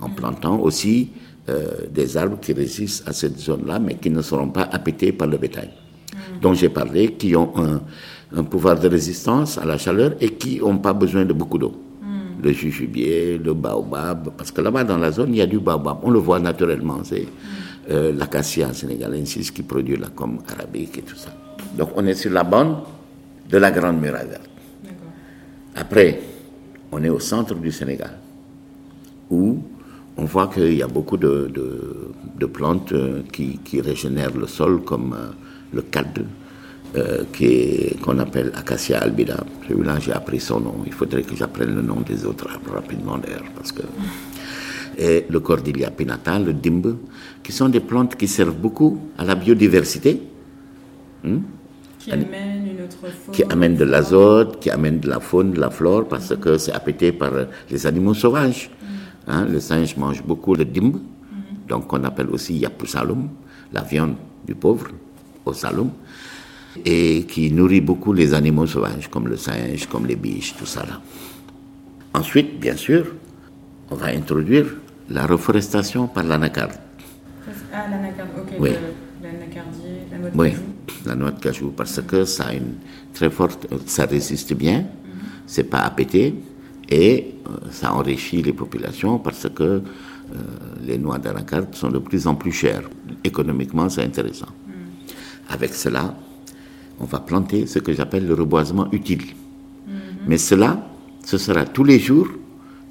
Speaker 3: en plantant aussi euh, des arbres qui résistent à cette zone-là, mais qui ne seront pas appétés par le bétail, mm. dont j'ai parlé, qui ont un, pouvoir de résistance à la chaleur et qui n'ont pas besoin de beaucoup d'eau. Mm. Le jujubier, le baobab, parce que là-bas dans la zone, il y a du baobab, on le voit naturellement, c'est mm. euh, l'acacia sénégalensis qui produit la com arabique et tout ça. Donc on est sur la bande de la Grande Muraille Verte. Après, on est au centre du Sénégal, où on voit qu'il y a beaucoup de, de, plantes euh, qui, qui, régénèrent le sol, comme euh, le cadre, euh, qu'on appelle Acacia albida. Celui-là, j'ai appris son nom. Il faudrait que j'apprenne le nom des autres arbres rapidement d'ailleurs, parce que... Et le Cordylia pinnata, le dimbe, qui sont des plantes qui servent beaucoup à la biodiversité.
Speaker 2: Hmm? Qui amène une autre faune.
Speaker 3: Qui amène de l'azote, qui amène de la faune, de la flore, parce que c'est appété par les animaux sauvages. Mm. Hein, le singe mange beaucoup le dimbe, mm. donc on appelle aussi yapu salum, la viande du pauvre, au salum, et qui nourrit beaucoup les animaux sauvages, comme le singe, comme les biches, tout ça là. Ensuite, bien sûr, on va introduire la reforestation par l'anacarde.
Speaker 2: Ah, l'anacarde, ok.
Speaker 3: Oui.
Speaker 2: L'anacardier, la noix de
Speaker 3: oui la noix de cajou, parce que ça a une très forte, ça résiste bien, c'est pas à péter, et euh, ça enrichit les populations parce que euh, les noix d'anacarde sont de plus en plus chères. Économiquement, c'est intéressant. Avec cela, on va planter ce que j'appelle le reboisement utile. Mais cela, ce sera tous les jours,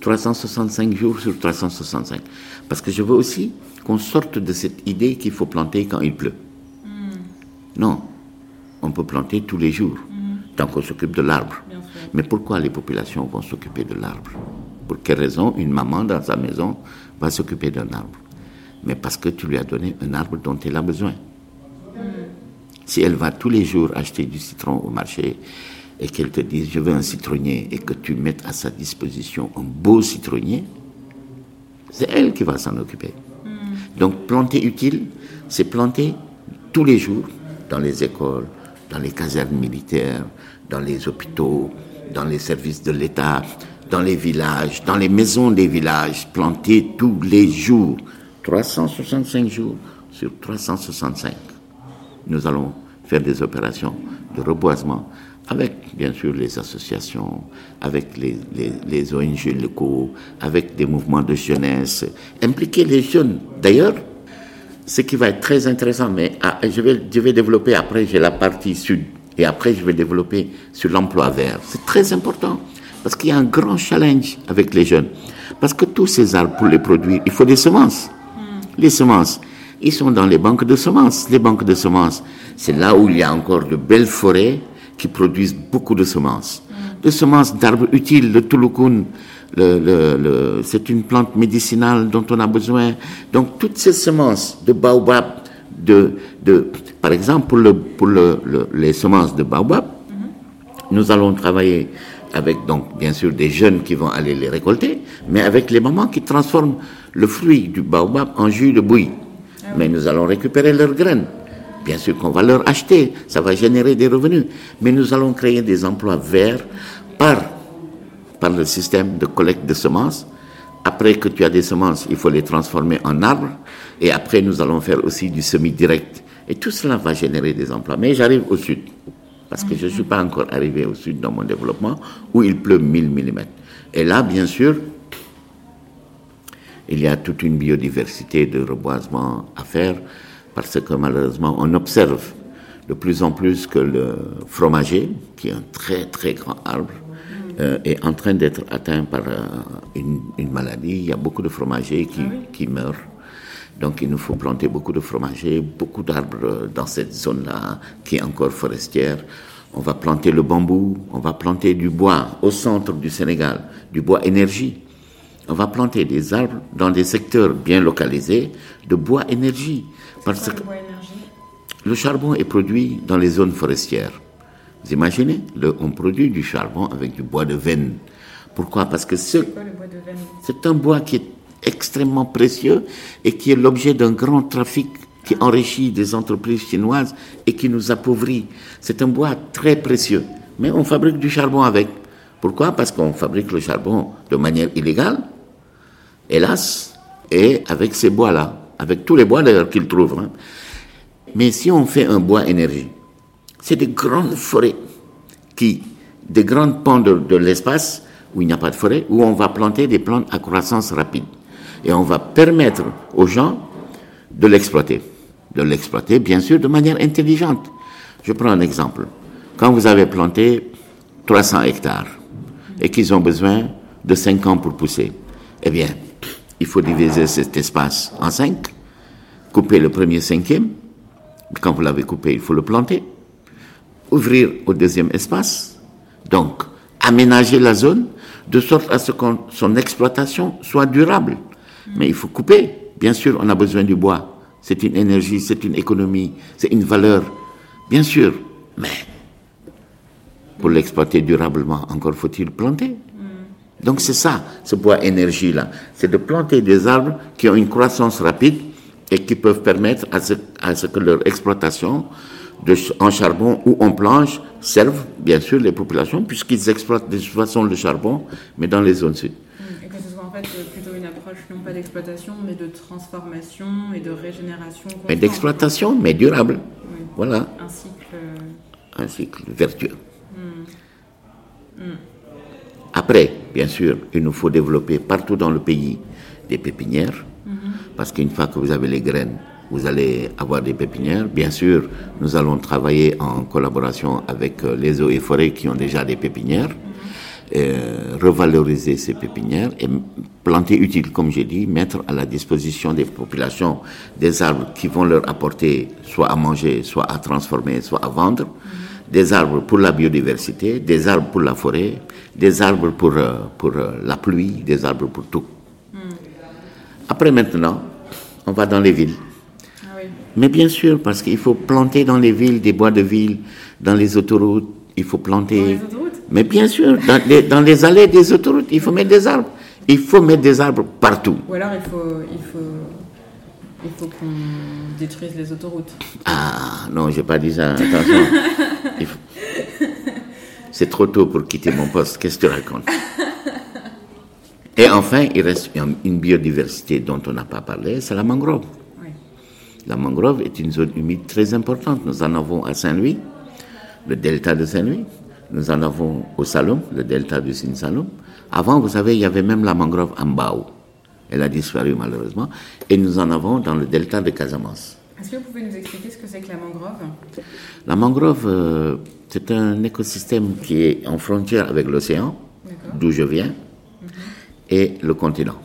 Speaker 3: 365 jours sur 365. Parce que je veux aussi qu'on sorte de cette idée qu'il faut planter quand il pleut. Non, on peut planter tous les jours, mm-hmm. tant qu'on s'occupe de l'arbre. Mais pourquoi les populations vont s'occuper de l'arbre? Pour quelle raison une maman dans sa maison va s'occuper d'un arbre? Mais parce que tu lui as donné un arbre dont elle a besoin. Si elle va tous les jours acheter du citron au marché et qu'elle te dise je veux un citronnier et que tu mettes à sa disposition un beau citronnier, c'est elle qui va s'en occuper. Mm. Donc planter utile, c'est planter tous les jours dans les écoles, dans les casernes militaires, dans les hôpitaux, dans les services de l'État, dans les villages, dans les maisons des villages, plantés tous les jours, 365 jours sur 365. Nous allons faire des opérations de reboisement avec bien sûr les associations, avec les, les, les ONG locaux, avec des mouvements de jeunesse, impliquer les jeunes. D'ailleurs, ce qui va être très intéressant, mais ah, je, vais, je vais développer après, j'ai la partie sud, et après je vais développer sur l'emploi vert. C'est très important, parce qu'il y a un grand challenge avec les jeunes. Parce que tous ces arbres, pour les produire, il faut des semences. Hmm. Les semences, ils sont dans les banques de semences. Les banques de semences, c'est là où il y a encore de belles forêts qui produisent beaucoup de semences. Hmm. De semences d'arbres utiles, le touloukoun, le, c'est une plante médicinale dont on a besoin. Donc toutes ces semences de baobab, de, de, par exemple pour, le, pour le, les semences de baobab, mhm. nous allons travailler avec donc bien sûr des jeunes qui vont aller les récolter, mais avec les mamans qui transforment le fruit du baobab en jus de bouillie. Mais nous allons récupérer leurs graines. Bien sûr qu'on va leur acheter, ça va générer des revenus, mais nous allons créer des emplois verts par, par le système de collecte de semences. Après que tu as des semences, il faut les transformer en arbres, et après nous allons faire aussi du semi-direct. Et tout cela va générer des emplois. Mais j'arrive au sud, parce que je ne suis pas encore arrivé au sud dans mon développement, où il pleut 1000 mm. Et là, bien sûr, il y a toute une biodiversité de reboisement à faire parce que malheureusement on observe de plus en plus que le fromager, qui est un très très grand arbre, euh, est en train d'être atteint par euh, une, maladie. Il y a beaucoup de fromagers qui, ah qui meurent. Donc il nous faut planter beaucoup de fromagers, beaucoup d'arbres dans cette zone-là qui est encore forestière. On va planter le bambou, on va planter du bois au centre du Sénégal, du bois énergie on va planter des arbres dans des secteurs bien localisés de bois énergie. Parce que le charbon est produit dans les zones forestières. Vous imaginez On produit du charbon avec du bois de veine. Pourquoi? Parce que c'est un bois qui est extrêmement précieux et qui est l'objet d'un grand trafic qui enrichit des entreprises chinoises et qui nous appauvrit. C'est un bois très précieux. Mais on fabrique du charbon avec. Pourquoi? Parce qu'on fabrique le charbon de manière illégale hélas, et avec ces bois-là, avec tous les bois d'ailleurs qu'ils trouvent. Hein. Mais si on fait un bois énergie, c'est des grandes forêts qui, des grandes pans de, l'espace où il n'y a pas de forêt, où on va planter des plantes à croissance rapide. Et on va permettre aux gens de l'exploiter. De l'exploiter, bien sûr, de manière intelligente. Je prends un exemple. Quand vous avez planté 300 hectares et qu'ils ont besoin de 5 ans pour pousser, eh bien, il faut diviser cet espace en cinq, couper le premier cinquième, quand vous l'avez coupé, il faut le planter, ouvrir au deuxième espace, donc aménager la zone de sorte à ce que son exploitation soit durable. Mais il faut couper. Bien sûr, on a besoin du bois. C'est une énergie, c'est une économie, c'est une valeur. Bien sûr. Mais pour l'exploiter durablement, encore faut-il planter. Donc c'est ça, ce bois énergie-là. C'est de planter des arbres qui ont une croissance rapide et qui peuvent permettre à ce, à ce que leur exploitation de, en charbon ou en planche serve bien sûr les populations puisqu'ils exploitent de toute façon le charbon, mais dans les zones sud.
Speaker 2: Et que ce soit en fait approche non pas d'exploitation, mais de transformation et de régénération.
Speaker 3: Mais d'exploitation, mais durable. Voilà.
Speaker 2: Un cycle.
Speaker 3: Un cycle vertueux. Hmm. Hmm. Après, bien sûr, il nous faut développer partout dans le pays des pépinières, mhm. parce qu'une fois que vous avez les graines, vous allez avoir des pépinières. Bien sûr, nous allons travailler en collaboration avec euh, les eaux et forêts qui ont déjà des pépinières. Euh, revaloriser ces pépinières et planter utile, comme j'ai dit, mettre à la disposition des populations des arbres qui vont leur apporter soit à manger, soit à transformer, soit à vendre. Des arbres pour la biodiversité, des arbres pour la forêt, des arbres pour, euh, pour euh, la pluie, des arbres pour tout. Hmm. Après maintenant, on va dans les villes. Ah Mais bien sûr, parce qu'il faut planter dans les villes des bois de ville, dans les autoroutes, il faut planter. Dans les autoroutes Mais bien sûr, dans les, dans les allées des autoroutes, il faut mettre des arbres. Il faut mettre des arbres partout.
Speaker 2: Ou alors il faut, il faut il faut qu'on détruise les autoroutes.
Speaker 3: Ah non, j'ai pas dit ça. Attention. C'est trop tôt pour quitter mon poste. Qu'est-ce que tu racontes? Et enfin, il reste une biodiversité dont on n'a pas parlé, c'est la mangrove. La mangrove est une zone humide très importante. Nous en avons à Saint-Louis, le delta de Saint-Louis. Nous en avons au Salom, le delta du Sine Salom. Avant, vous savez, il y avait même la mangrove en Bao. Elle a disparu malheureusement. Et nous en avons dans le delta de Casamance.
Speaker 2: Est-ce que vous pouvez nous expliquer ce que c'est que la mangrove?
Speaker 3: La mangrove, euh, c'est un écosystème qui est en frontière avec l'océan, d'où je viens, mhm. et le continent.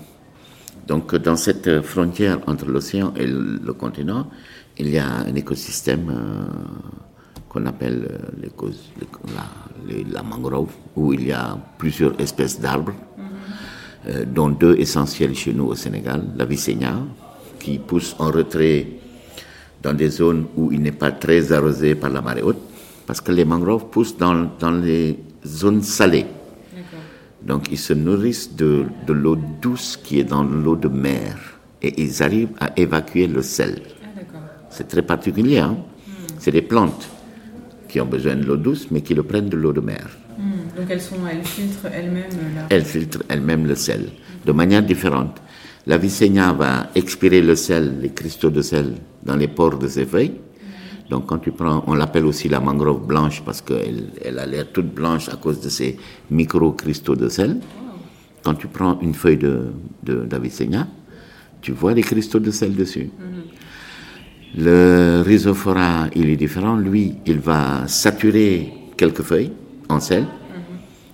Speaker 3: Donc dans cette frontière entre l'océan et le, continent, il y a un écosystème euh, qu'on appelle euh, la, la, mangrove, où il y a plusieurs espèces d'arbres euh, dont deux essentiels chez nous au Sénégal, la vicénia, qui pousse en retrait dans des zones où il n'est pas très arrosé par la marée haute, parce que les mangroves poussent dans, dans les zones salées. Donc ils se nourrissent de, de l'eau douce qui est dans l'eau de mer et ils arrivent à évacuer le sel. C'est très particulier. Hein? C'est des plantes qui ont besoin de l'eau douce mais qui le prennent de l'eau de mer.
Speaker 2: Donc elles, sont, elles filtrent elles-mêmes
Speaker 3: Elles filtrent elles-mêmes le sel de manière différente. La Vicenia va expirer le sel, les cristaux de sel dans les pores de ses feuilles. Donc quand tu prends, on l'appelle aussi la mangrove blanche parce qu'elle elle a l'air toute blanche à cause de ces micro-cristaux de sel. Quand tu prends une feuille de, de, d'Avicennia, tu vois des cristaux de sel dessus. Le rhizophora, il est différent. Lui, il va saturer quelques feuilles en sel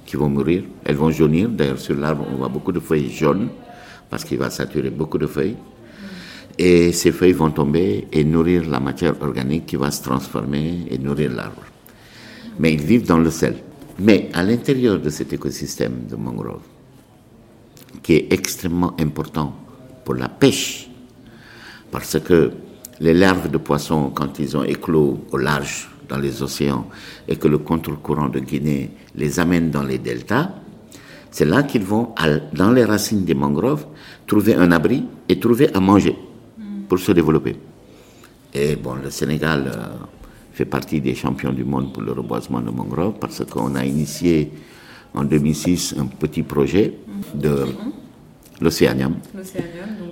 Speaker 3: qui vont mourir. Elles vont jaunir. D'ailleurs, sur l'arbre, on voit beaucoup de feuilles jaunes parce qu'il va saturer beaucoup de feuilles. Et ces feuilles vont tomber et nourrir la matière organique qui va se transformer et nourrir l'arbre. Mais ils vivent dans le sel. Mais à l'intérieur de cet écosystème de mangrove, qui est extrêmement important pour la pêche, parce que les larves de poissons, quand ils ont éclos au large dans les océans et que le contre-courant de Guinée les amène dans les deltas, c'est là qu'ils vont, dans les racines des mangroves, trouver un abri et trouver à manger pour se développer. Et bon, le Sénégal euh, fait partie des champions du monde pour le reboisement de mangroves parce qu'on a initié en 2006 un petit projet de l'Océanium.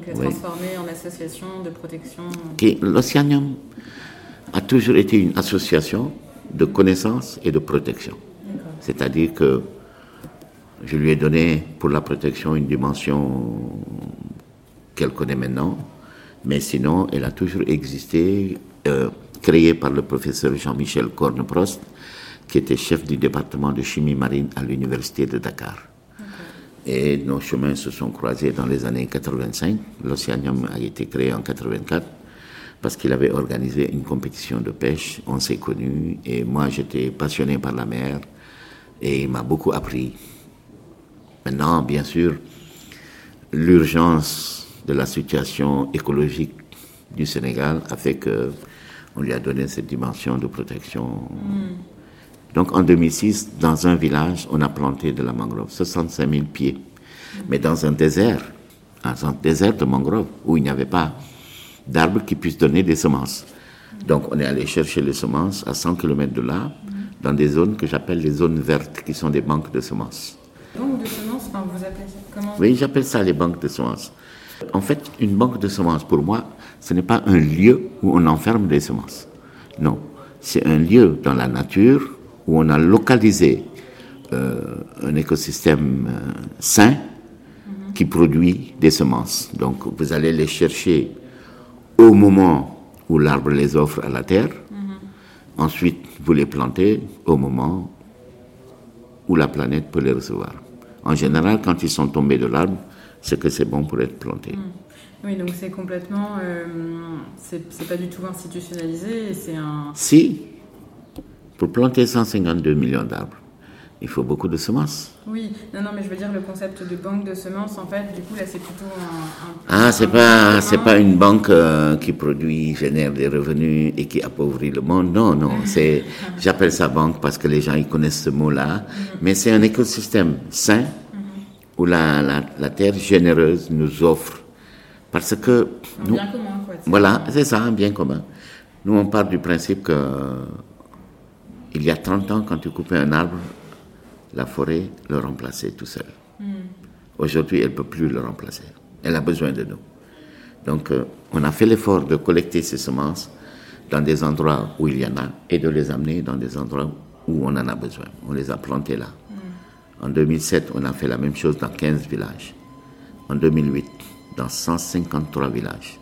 Speaker 2: L'Océanium, donc transformé en association de protection.
Speaker 3: L'Océanium a toujours été une association de connaissance et de protection. C'est-à-dire que je lui ai donné pour la protection une dimension qu'elle connaît maintenant, mais sinon, elle a toujours existé, euh, créée par le professeur Jean-Michel Corneprost, qui était chef du département de chimie marine à l'université de Dakar. Et nos chemins se sont croisés dans les années 85. L'Océanium a été créé en 84 parce qu'il avait organisé une compétition de pêche. On s'est connus et moi j'étais passionné par la mer et il m'a beaucoup appris. Maintenant, bien sûr, l'urgence de la situation écologique du Sénégal a fait que on lui a donné cette dimension de protection. Donc en 2006, dans un village, on a planté de la mangrove, 65 000 pieds. Mais dans un désert, un désert de mangrove, où il n'y avait pas d'arbres qui puissent donner des semences. Donc on est allé chercher les semences à 100 km de là, dans des zones que j'appelle les zones vertes, qui sont des banques de semences.
Speaker 2: Banques de semences, vous appelez ça comment
Speaker 3: Oui, j'appelle ça les banques de semences. En fait, une banque de semences, pour moi, ce n'est pas un lieu où on enferme des semences. Non, c'est un lieu dans la nature où on a localisé euh, un écosystème euh, sain qui produit des semences. Donc, vous allez les chercher au moment où l'arbre les offre à la terre. Ensuite, vous les plantez au moment où la planète peut les recevoir. En général, quand ils sont tombés de l'arbre, c'est que c'est bon pour être planté.
Speaker 2: Oui, donc c'est complètement. Euh, c'est pas du tout institutionnalisé, c'est un.
Speaker 3: Si, pour planter 152 millions d'arbres, il faut beaucoup de semences.
Speaker 2: Oui, non, non, mais je veux dire le concept de banque de semences, en fait, du coup, là, c'est plutôt un.
Speaker 3: ah, c'est pas, c'est pas une banque euh, qui produit, génère des revenus et qui appauvrit le monde. Non, non, c'est, j'appelle ça banque parce que les gens ils connaissent ce mot-là, mais c'est un écosystème sain où la, la, la, terre généreuse nous offre. Parce que.
Speaker 2: Un bien commun, quoi.
Speaker 3: Voilà, c'est ça, un bien commun. Nous, on part du principe que. Il y a 30 ans, quand tu coupais un arbre, la forêt le remplaçait tout seul. Aujourd'hui, elle ne peut plus le remplacer. Elle a besoin de nous. Donc, euh, on a fait l'effort de collecter ces semences dans des endroits où il y en a et de les amener dans des endroits où on en a besoin. On les a plantés là. En 2007, on a fait la même chose dans 15 villages. En 2008, dans 153 villages.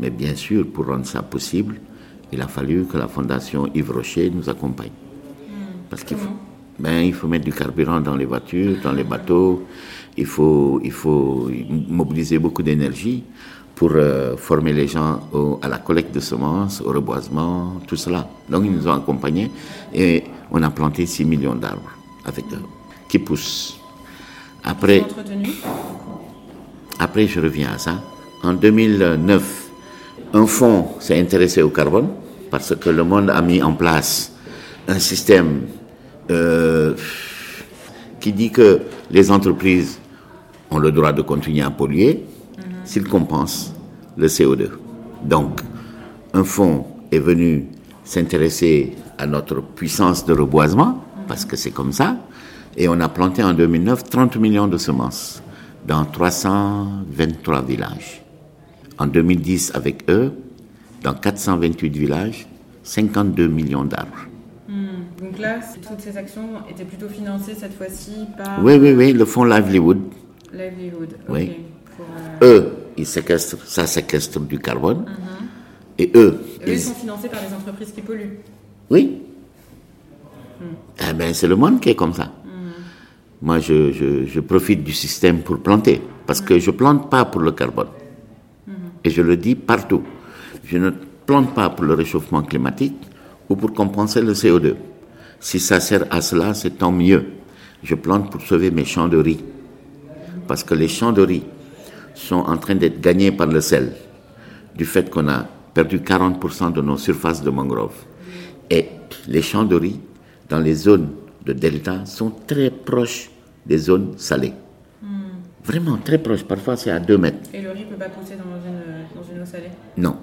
Speaker 3: Mais bien sûr, pour rendre ça possible, il a fallu que la Fondation Yves Rocher nous accompagne. Parce qu'il faut, ben, il faut mettre du carburant dans les voitures, dans les bateaux. Il faut, il faut mobiliser beaucoup d'énergie pour euh, former les gens au, à la collecte de semences, au reboisement, tout cela. Donc ils nous ont accompagnés et on a planté 6 millions d'arbres avec eux qui poussent. Après, après, je reviens à ça. En 2009, un fonds s'est intéressé au carbone parce que le monde a mis en place un système euh, qui dit que les entreprises ont le droit de continuer à polluer s'ils compensent le CO2. Donc, un fonds est venu s'intéresser à notre puissance de reboisement, parce que c'est comme ça, et on a planté en 2009 30 millions de semences dans 323 villages. En 2010, avec eux, dans 428 villages, 52 millions d'arbres.
Speaker 2: Donc là, toutes ces actions étaient plutôt financées cette fois-ci par...
Speaker 3: Oui, oui, oui, le fonds Livelihood.
Speaker 2: Livelihood,
Speaker 3: Oui.
Speaker 2: ok. Pour, euh,
Speaker 3: Eux, ils séquestrent, ça séquestre du carbone. Et eux,
Speaker 2: eux, ils
Speaker 3: ils-
Speaker 2: sont financés par les entreprises qui polluent.
Speaker 3: Oui. Eh ben, c'est le monde qui est comme ça. Moi, je, je, je profite du système pour planter. Parce que je plante pas pour le carbone. Et je le dis partout. Je ne plante pas pour le réchauffement climatique ou pour compenser le CO2. Si ça sert à cela, c'est tant mieux. Je plante pour sauver mes champs de riz. Parce que les champs de riz sont en train d'être gagnés par le sel. Du fait qu'on a perdu 40% de nos surfaces de mangrove. Et les champs de riz, dans les zones de delta, sont très proches des zones salées. Vraiment très proches. Parfois, c'est à 2 mètres.
Speaker 2: Et le riz ne peut pas pousser dans
Speaker 3: Non.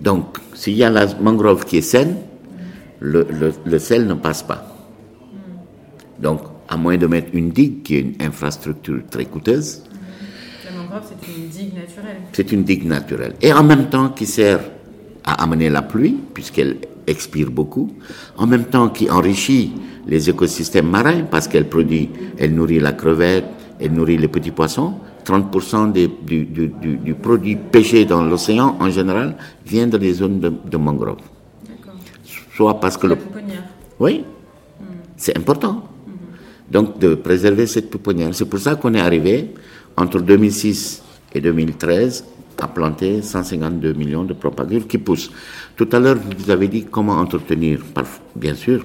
Speaker 3: Donc, s'il y a la mangrove qui est saine, le, le- le sel ne passe pas. Donc, à moins de mettre une digue, qui est une infrastructure très coûteuse,
Speaker 2: La mangrove, c'est une digue naturelle.
Speaker 3: c'est une digue naturelle. Et en même temps qui sert à amener la pluie, puisqu'elle expire beaucoup, en même temps qui enrichit les écosystèmes marins, parce qu'elle produit, elle nourrit la crevette, elle nourrit les petits poissons. 30% des- du, du- du- du produit pêché dans l'océan, en général, vient de des zones de, de mangrove.
Speaker 2: D'accord.
Speaker 3: Soit parce que
Speaker 2: La
Speaker 3: le...
Speaker 2: pouponnière.
Speaker 3: Oui, c'est important. Donc de préserver cette pouponnière. C'est pour ça qu'on est arrivé, entre 2006 et 2013, à planter 152 millions de propagures qui poussent. Tout à l'heure, vous avez dit comment entretenir. Bien sûr.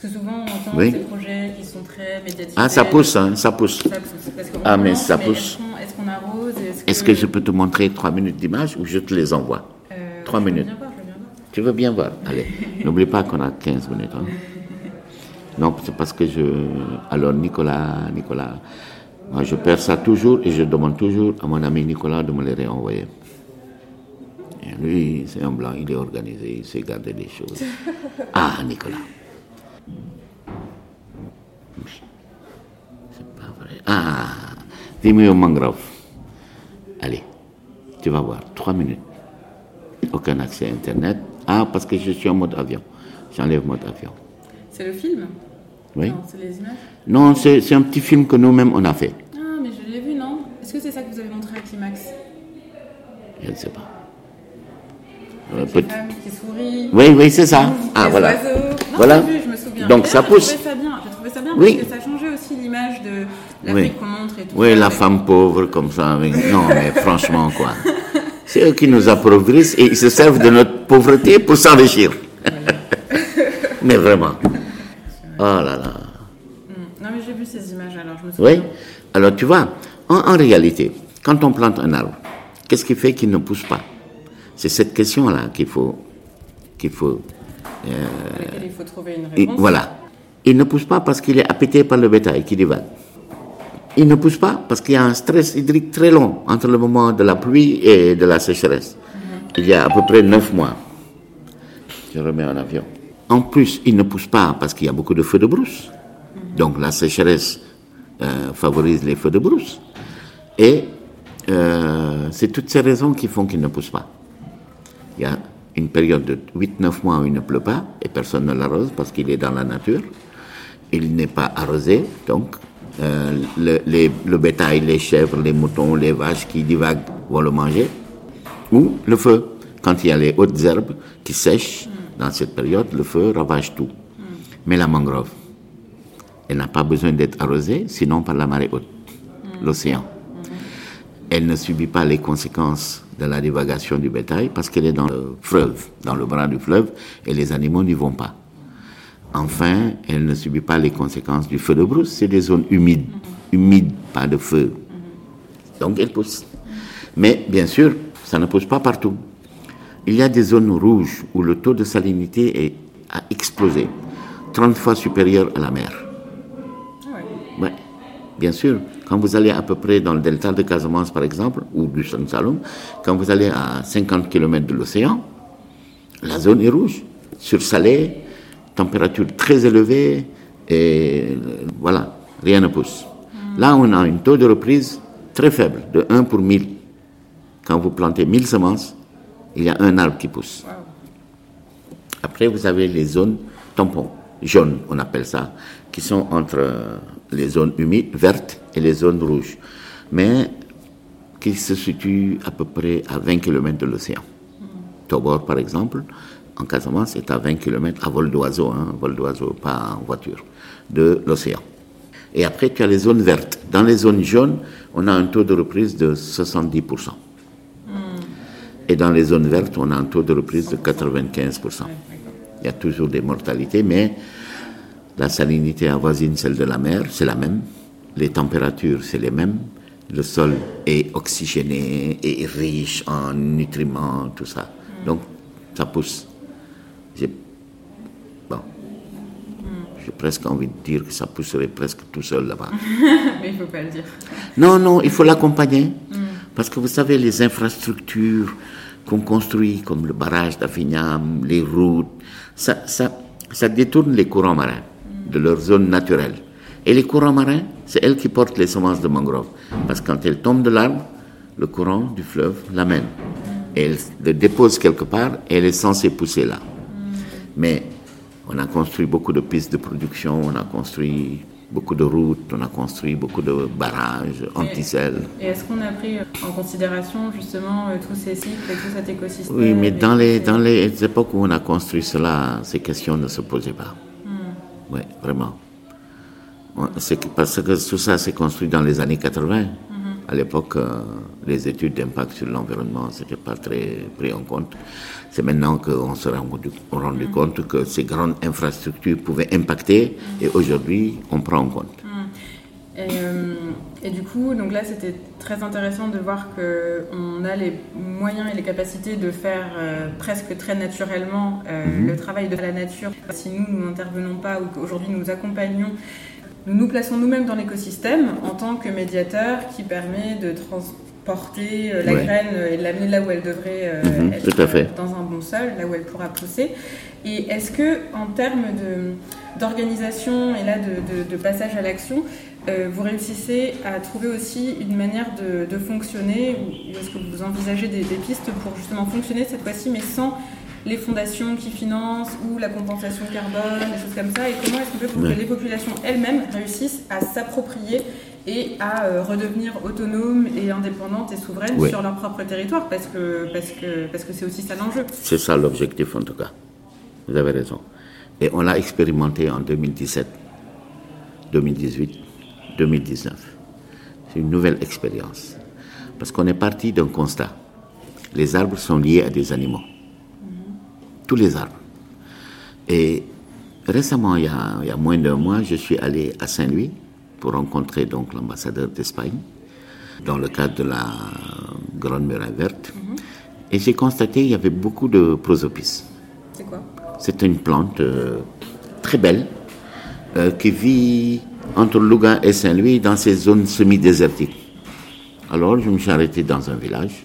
Speaker 2: Parce que souvent, on entend
Speaker 3: Oui.
Speaker 2: ces projets qui sont très médiatisés.
Speaker 3: Ah, ça pousse, hein, ça pousse.
Speaker 2: Ça pousse. Parce
Speaker 3: Ah, mais ça pousse.
Speaker 2: Est-ce qu'on, est-ce qu'on arrose
Speaker 3: Est-ce que je peux te montrer trois minutes d'image ou je te les envoie?
Speaker 2: Euh,
Speaker 3: Trois
Speaker 2: veux
Speaker 3: minutes.
Speaker 2: voir, veux bien voir.
Speaker 3: Tu veux bien voir? Allez, n'oublie pas qu'on a 15 minutes. hein. Non, c'est parce que je... Alors Nicolas, Nicolas, moi je perds ça toujours et je demande toujours à mon ami Nicolas de me les réenvoyer. Et lui, c'est un blanc, il est organisé, il sait garder des choses. Ah, Nicolas. C'est pas vrai. Ah, Vimeo Mangrove. Allez, tu vas voir, trois minutes aucun accès à Internet. Ah, parce que je suis en mode avion. J'enlève mode avion.
Speaker 2: C'est le film?
Speaker 3: Oui.
Speaker 2: Non, c'est les images?
Speaker 3: Non, c'est un petit film que nous-mêmes on a fait.
Speaker 2: Ah, mais je l'ai vu, non? Est-ce que c'est ça que vous avez montré à Climax?
Speaker 3: Je ne sais pas. Euh,
Speaker 2: qui sourient.
Speaker 3: Oui, oui, c'est ça. Ah, voilà.
Speaker 2: oiseaux. Non,
Speaker 3: Voilà. Donc, ça pousse.
Speaker 2: Bien, ça bien
Speaker 3: Oui.
Speaker 2: parce que ça changeait aussi l'image de
Speaker 3: Oui.
Speaker 2: qu'on montre et tout
Speaker 3: Oui,
Speaker 2: ça,
Speaker 3: la femme pauvre comme ça. avec- Non, mais franchement, quoi. C'est eux qui nous appauvrissent et ils se servent de notre pauvreté pour s'enrichir. mais vraiment. Oh là là.
Speaker 2: Hmm. Non, mais j'ai vu ces images alors, je me souviens.
Speaker 3: Oui. Alors tu vois, en, en réalité, quand on plante un arbre, qu'est-ce qui fait qu'il ne pousse pas? C'est cette question-là qu'il faut, qu'il faut.
Speaker 2: Lesquelles il faut trouver une
Speaker 3: et
Speaker 2: réponse.
Speaker 3: voilà. Il ne pousse pas parce qu'il est appété par le bétail qui divague. Il ne pousse pas parce qu'il y a un stress hydrique très long entre le moment de la pluie et de la sécheresse. Il y a à peu près neuf mois. Je remets en avion. En plus, il ne pousse pas parce qu'il y a beaucoup de feux de brousse. Donc la sécheresse euh, favorise les feux de brousse. Et euh, c'est toutes ces raisons qui font qu'il ne pousse pas. Il y a une période de 8-9 mois où il ne pleut pas et personne ne l'arrose parce qu'il est dans la nature. Il n'est pas arrosé, donc euh, le, le bétail, les chèvres, les moutons, les vaches qui divaguent vont le manger. Ou le feu. Quand il y a les hautes herbes qui sèchent, dans cette période, le feu ravage tout. Mais la mangrove, elle n'a pas besoin d'être arrosée, sinon par la marée haute, l'océan. Elle ne subit pas les conséquences de la divagation du bétail parce qu'elle est dans le fleuve, dans le bras du fleuve, et les animaux n'y vont pas. Enfin, elle ne subit pas les conséquences du feu de brousse. C'est des zones humides, humides, pas de feu. Donc elle pousse. Mais bien sûr, ça ne pousse pas partout. Il y a des zones rouges où le taux de salinité est, a explosé, 30 fois supérieur à la mer.
Speaker 2: Ah ouais.
Speaker 3: Ouais. Bien sûr, quand vous allez à peu près dans le delta de Casamance, par exemple, ou du San Saloum, quand vous allez à 50 km de l'océan, la zone est rouge. Sur Salé, température très élevée, et voilà, rien ne pousse. Là, on a un taux de reprise très faible, de 1 pour 1000. Quand vous plantez 1000 semences, il y a un arbre qui pousse. Après, vous avez les zones tampons, jaunes, on appelle ça, qui sont entre les zones humides, vertes, et les zones rouges, mais qui se situent à peu près à 20 km de l'océan. Tobor, par exemple, en Casamance, est à 20 km à vol d'oiseau, hein, vol d'oiseau, pas en voiture, de l'océan. Et après, tu as les zones vertes. Dans les zones jaunes, on a un taux de reprise de 70%. Et dans les zones vertes, on a un taux de reprise de 95%. Il y a toujours des mortalités, mais la salinité avoisine celle de la mer, c'est la même. Les températures, c'est les mêmes. Le sol est oxygéné et riche en nutriments, tout ça. Donc, ça pousse. J'ai bon. J'ai presque envie de dire que ça pousserait presque tout seul là-bas.
Speaker 2: Mais il ne faut pas le dire.
Speaker 3: Non, non, il faut l'accompagner. Parce que vous savez, les infrastructures qu'on construit, comme le barrage d'Afignam, les routes, ça, ça, ça détourne les courants marins de leur zone naturelle. Et les courants marins, c'est elles qui portent les semences de mangrove. Parce que quand elles tombent de l'arbre, le courant du fleuve l'amène. Et elle le dépose quelque part et elle est censée pousser là. Mais on a construit beaucoup de pistes de production, on a construit beaucoup de routes, on a construit beaucoup de barrages anti-sel.
Speaker 2: Et est-ce qu'on a pris en considération justement euh, tous ces cycles et tout cet écosystème
Speaker 3: Oui, mais dans les, dans les époques où on a construit cela, ces questions ne se posaient pas. Oui, vraiment. C'est parce que tout ça s'est construit dans les années 80. À l'époque, euh, les études d'impact sur l'environnement, n'était pas très pris en compte. C'est maintenant qu'on s'est rendu, rendu compte que ces grandes infrastructures pouvaient impacter et aujourd'hui, on prend en compte.
Speaker 2: Et, euh, et, du coup, donc là, c'était très intéressant de voir qu'on a les moyens et les capacités de faire euh, presque très naturellement euh, le travail de la nature. Si nous, nous n'intervenons pas ou qu'aujourd'hui nous accompagnons, nous nous plaçons nous-mêmes dans l'écosystème en tant que médiateur qui permet de transporter la
Speaker 3: Ouais.
Speaker 2: graine et de l'amener là où elle devrait
Speaker 3: Mhm,
Speaker 2: être
Speaker 3: tout à fait.
Speaker 2: dans un bon sol, là où elle pourra pousser. Et est-ce que, en termes d'organisation et là de, de- de passage à l'action, euh, vous réussissez à trouver aussi une manière de, de fonctionner ou, ou est-ce que vous envisagez des, des pistes pour justement fonctionner cette fois-ci, mais sans les fondations qui financent ou la compensation carbone, des choses comme ça Et comment est-ce qu'on fait pour
Speaker 3: Ouais.
Speaker 2: que les populations elles-mêmes réussissent à s'approprier et à euh, redevenir autonomes et indépendantes et souveraines
Speaker 3: Ouais.
Speaker 2: sur leur propre territoire parce que parce que parce que c'est aussi ça l'enjeu.
Speaker 3: C'est ça l'objectif en tout cas. Vous avez raison. Et on l'a expérimenté en 2017, 2018, 2019. C'est une nouvelle expérience. Parce qu'on est parti d'un constat. Les arbres sont liés à des animaux. Tous les arbres. Et récemment, il y a, il y a moins d'un mois, je suis allé à Saint-Louis pour rencontrer donc l'ambassadeur d'Espagne dans le cadre de la Grande Muraille Verte. Et j'ai constaté qu'il y avait beaucoup de prosopis.
Speaker 2: C'est quoi?
Speaker 3: C'est une plante euh, très belle euh, qui vit entre Louga et Saint-Louis dans ces zones semi-désertiques. Alors je me suis arrêté dans un village.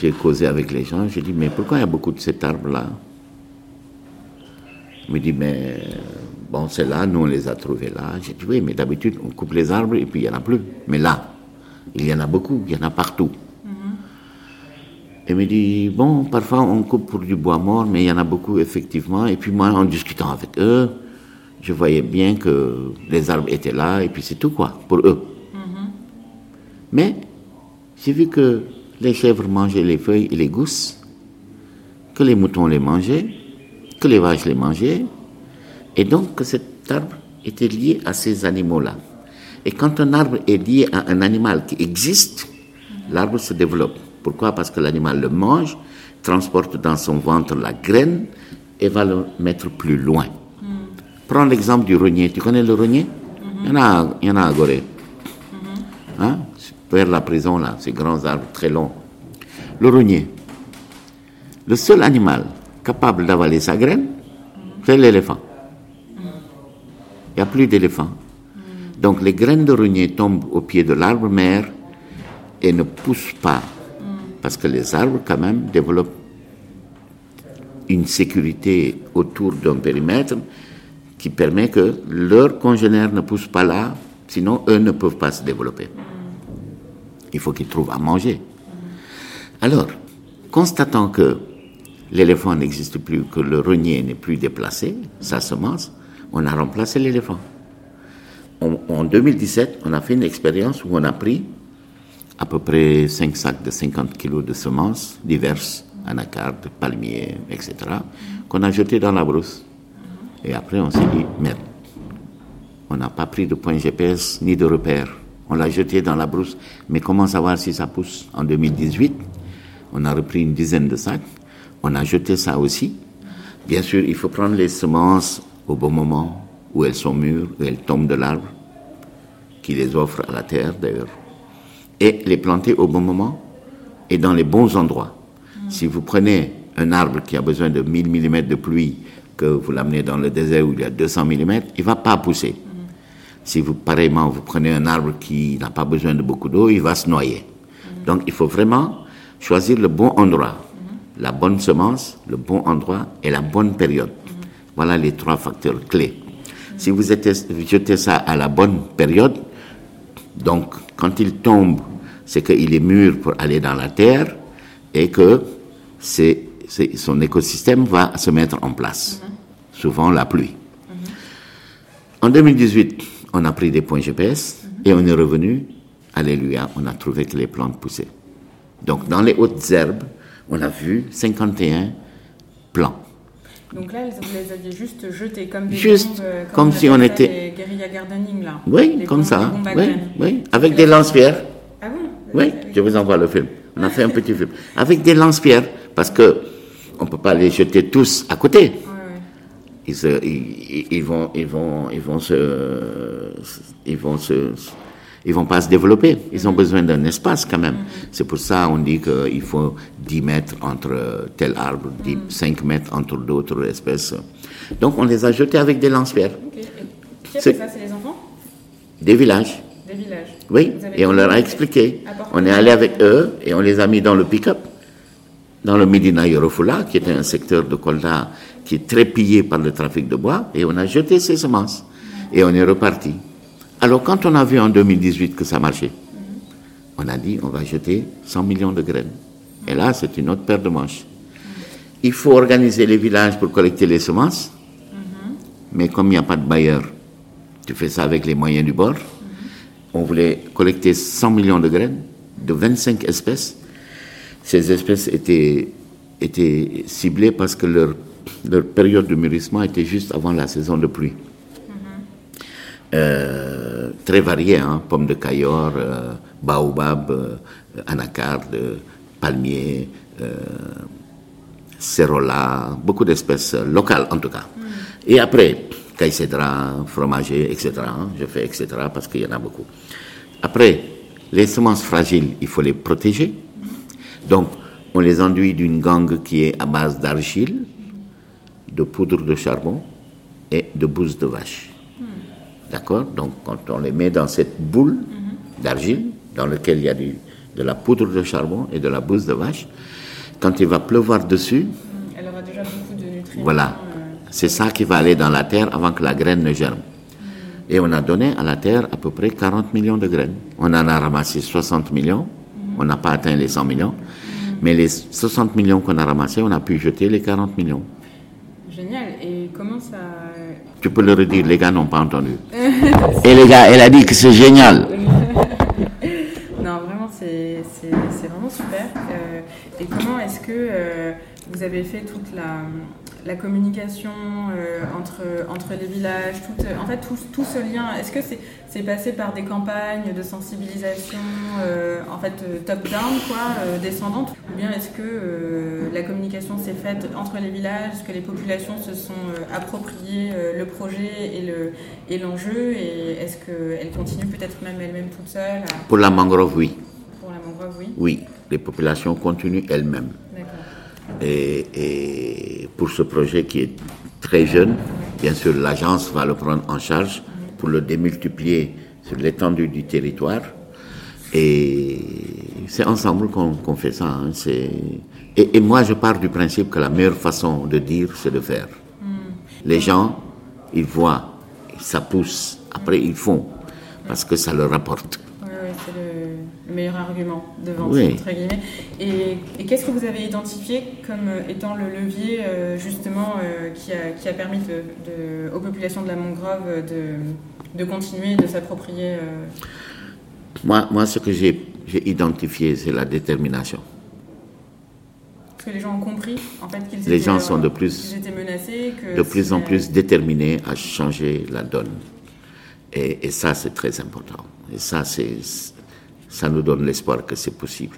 Speaker 3: J'ai causé avec les gens. J'ai dit, mais pourquoi il y a beaucoup de cet arbre-là Il me dit, mais bon, c'est là, nous on les a trouvés là. J'ai dit, oui, mais d'habitude on coupe les arbres et puis il n'y en a plus. Mais là, il y en a beaucoup, il y en a partout. Il me dit, bon, parfois on coupe pour du bois mort, mais il y en a beaucoup effectivement. Et puis moi, en discutant avec eux, je voyais bien que les arbres étaient là, et puis c'est tout quoi, pour eux. Mais j'ai vu que les chèvres mangeaient les feuilles et les gousses, que les moutons les mangeaient, que les vaches les mangeaient, et donc que cet arbre était lié à ces animaux-là. Et quand un arbre est lié à un animal qui existe, l'arbre se développe. Pourquoi? Parce que l'animal le mange, transporte dans son ventre la graine et va le mettre plus loin. Prends l'exemple du rognier. Tu connais le rognier il, y en a, il y en a à Gorée. Hein? Vers la prison, là, ces grands arbres très longs. Le rognier. Le seul animal capable d'avaler sa graine, c'est l'éléphant. Il n'y a plus d'éléphants. Donc les graines de renier tombent au pied de l'arbre mère et ne poussent pas. Parce que les arbres, quand même, développent une sécurité autour d'un périmètre qui permet que leurs congénères ne poussent pas là, sinon eux ne peuvent pas se développer. Il faut qu'ils trouvent à manger. Alors, constatant que l'éléphant n'existe plus, que le renier n'est plus déplacé, sa semence, on a remplacé l'éléphant. En 2017, on a fait une expérience où on a pris à peu près 5 sacs de 50 kilos de semences diverses, anacardes, palmiers, etc., qu'on a jetés dans la brousse. Et après, on s'est dit, merde, on n'a pas pris de point GPS ni de repère. On l'a jeté dans la brousse. Mais comment savoir si ça pousse En 2018, on a repris une dizaine de sacs. On a jeté ça aussi. Bien sûr, il faut prendre les semences au bon moment, où elles sont mûres, où elles tombent de l'arbre, qui les offre à la terre d'ailleurs, et les planter au bon moment et dans les bons endroits. Si vous prenez un arbre qui a besoin de 1000 mm de pluie, que vous l'amenez dans le désert où il y a 200 mm, il ne va pas pousser. Si vous, pareillement, vous prenez un arbre qui n'a pas besoin de beaucoup d'eau, il va se noyer. Donc il faut vraiment choisir le bon endroit, la bonne semence, le bon endroit et la bonne période. Voilà les trois facteurs clés. Si vous jetez ça à la bonne période, donc quand il tombe, c'est qu'il est mûr pour aller dans la terre et que son écosystème va se mettre en place. Souvent la pluie. En 2018, on a pris des points GPS et on est revenu. Alléluia, on a trouvé que les plantes poussaient. Donc dans les hautes herbes, on a vu 51 plants.
Speaker 2: Donc là, vous les aviez juste jetés comme des
Speaker 3: juste
Speaker 2: bombes, euh,
Speaker 3: comme si on était
Speaker 2: guérilla gardening là.
Speaker 3: Oui,
Speaker 2: Des
Speaker 3: comme
Speaker 2: bombes-
Speaker 3: ça.
Speaker 2: des
Speaker 3: Oui, oui, avec des lance-pierres.
Speaker 2: Ah bon?
Speaker 3: Oui, je vous envoie le film. On a fait un petit film avec des lance-pierres parce que on peut pas les jeter tous à côté.
Speaker 2: Ouais.
Speaker 3: Ils, ils, ils vont, ils vont, ils vont se, ils vont se, ils vont pas se développer. Ils ont besoin d'un espace quand même. C'est pour ça on dit qu'il faut 10 mètres entre tel arbre, 10, 5 mètres entre d'autres espèces. Donc on les a jetés avec des lance-pierres,
Speaker 2: Ok. Et qui a
Speaker 3: C'est-
Speaker 2: ça? C'est les enfants?
Speaker 3: des villages.
Speaker 2: Des villages
Speaker 3: Oui, et on leur a expliqué. On est allé avec eux et on les a mis dans le pick-up, dans le Medina Yorofula, qui était un secteur de Kolda qui est très pillé par le trafic de bois, et on a jeté ces semences. Et on est reparti. Alors, quand on a vu en 2018 que ça marchait, on a dit on va jeter 100 millions de graines. Et là, c'est une autre paire de manches. Il faut organiser les villages pour collecter les semences, mais comme il n'y a pas de bailleur, tu fais ça avec les moyens du bord. On voulait collecter 100 millions de graines de 25 espèces. Ces espèces étaient, étaient ciblées parce que leur, leur période de mûrissement était juste avant la saison de pluie. Euh, très variées, hein, pommes de caillor, euh, baobab, euh, anacarde, euh, palmier, euh, cérola, beaucoup d'espèces euh, locales en tout cas. Et après, caïcédra, fromager, etc. hein, je fais etc. parce qu'il y en a beaucoup. Après, les semences fragiles, il faut les protéger. Donc, on les enduit d'une gangue qui est à base d'argile, de poudre de charbon et de bouse de vache. D'accord? Donc, quand on les met dans cette boule d'argile, dans laquelle il y a du- de la poudre de charbon et de la bouse de vache, quand il va pleuvoir dessus,
Speaker 2: Elle aura déjà beaucoup de nutriments.
Speaker 3: voilà,
Speaker 2: euh,
Speaker 3: c'est ça qui va aller dans la terre avant que la graine ne germe. Et on a donné à la terre à peu près 40 millions de graines. On en a ramassé 60 millions. On n'a pas atteint les 100 millions. Mais les 60 millions qu'on a ramassés, on a pu jeter les 40 millions.
Speaker 2: Génial. Et comment ça.
Speaker 3: Tu peux le redire, les gars n'ont pas entendu. Et les gars, elle a dit que c'est génial.
Speaker 2: Non, vraiment, c'est vraiment super. Euh, et comment est-ce que euh, vous avez fait toute la, la communication euh, entre, entre les villages tout, euh, En fait, tout, tout ce lien, est-ce que c'est passé par des campagnes de sensibilisation, euh, en fait, top-down, quoi, euh, descendante Ou bien est-ce que la communication s'est faite entre les villages Est-ce que les populations se sont appropriées le projet et le- et l'enjeu Et est-ce qu'elles continuent peut-être même elles-mêmes toutes seules à-
Speaker 3: Pour la mangrove, oui.
Speaker 2: pour la mangrove, oui.
Speaker 3: Oui, les populations continuent elles-mêmes. Et, et pour ce projet qui est très jeune, bien sûr, l'agence va le prendre en charge pour le démultiplier sur l'étendue du territoire. Et c'est ensemble qu'on fait ça. Hein. Et, et, moi, je pars du principe que la meilleure façon de dire, c'est de faire. Hmm. Les gens, ils voient, ça pousse, après ils font, parce que ça leur rapporte.
Speaker 2: Oui, oui c'est le, meilleur argument de vente, entre guillemets. Et, qu'est-ce que vous avez identifié comme étant le levier, euh, justement, euh, qui, a, qui, a, permis de, aux populations de la Mangrove de, de continuer, de s'approprier euh,
Speaker 3: moi, moi, ce que j'ai identifié, c'est la détermination.
Speaker 2: Parce que les gens ont compris, en fait, qu'ils
Speaker 3: les gens sont de plus,
Speaker 2: étaient menacés,
Speaker 3: de plus en plus déterminés à changer la donne. Et, et ça, c'est très important. Et ça, c'est, ça nous donne l'espoir que c'est possible.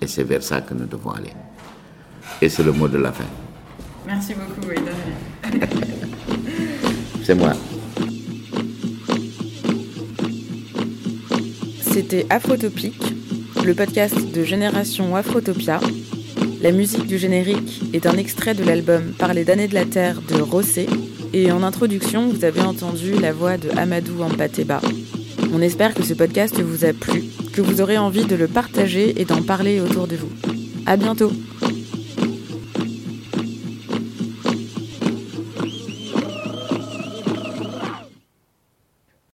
Speaker 3: Et c'est vers ça que nous devons aller. Et c'est le mot de la fin.
Speaker 2: Merci beaucoup, Aïda.
Speaker 3: c'est moi.
Speaker 2: C'était Afrotopique, le podcast de Génération Afrotopia. La musique du générique est un extrait de l'album Parler d'années de la Terre de Rossé. Et en introduction, vous avez entendu la voix de Amadou Ampateba. On espère que ce podcast vous a plu, que vous aurez envie de le partager et d'en parler autour de vous. À bientôt!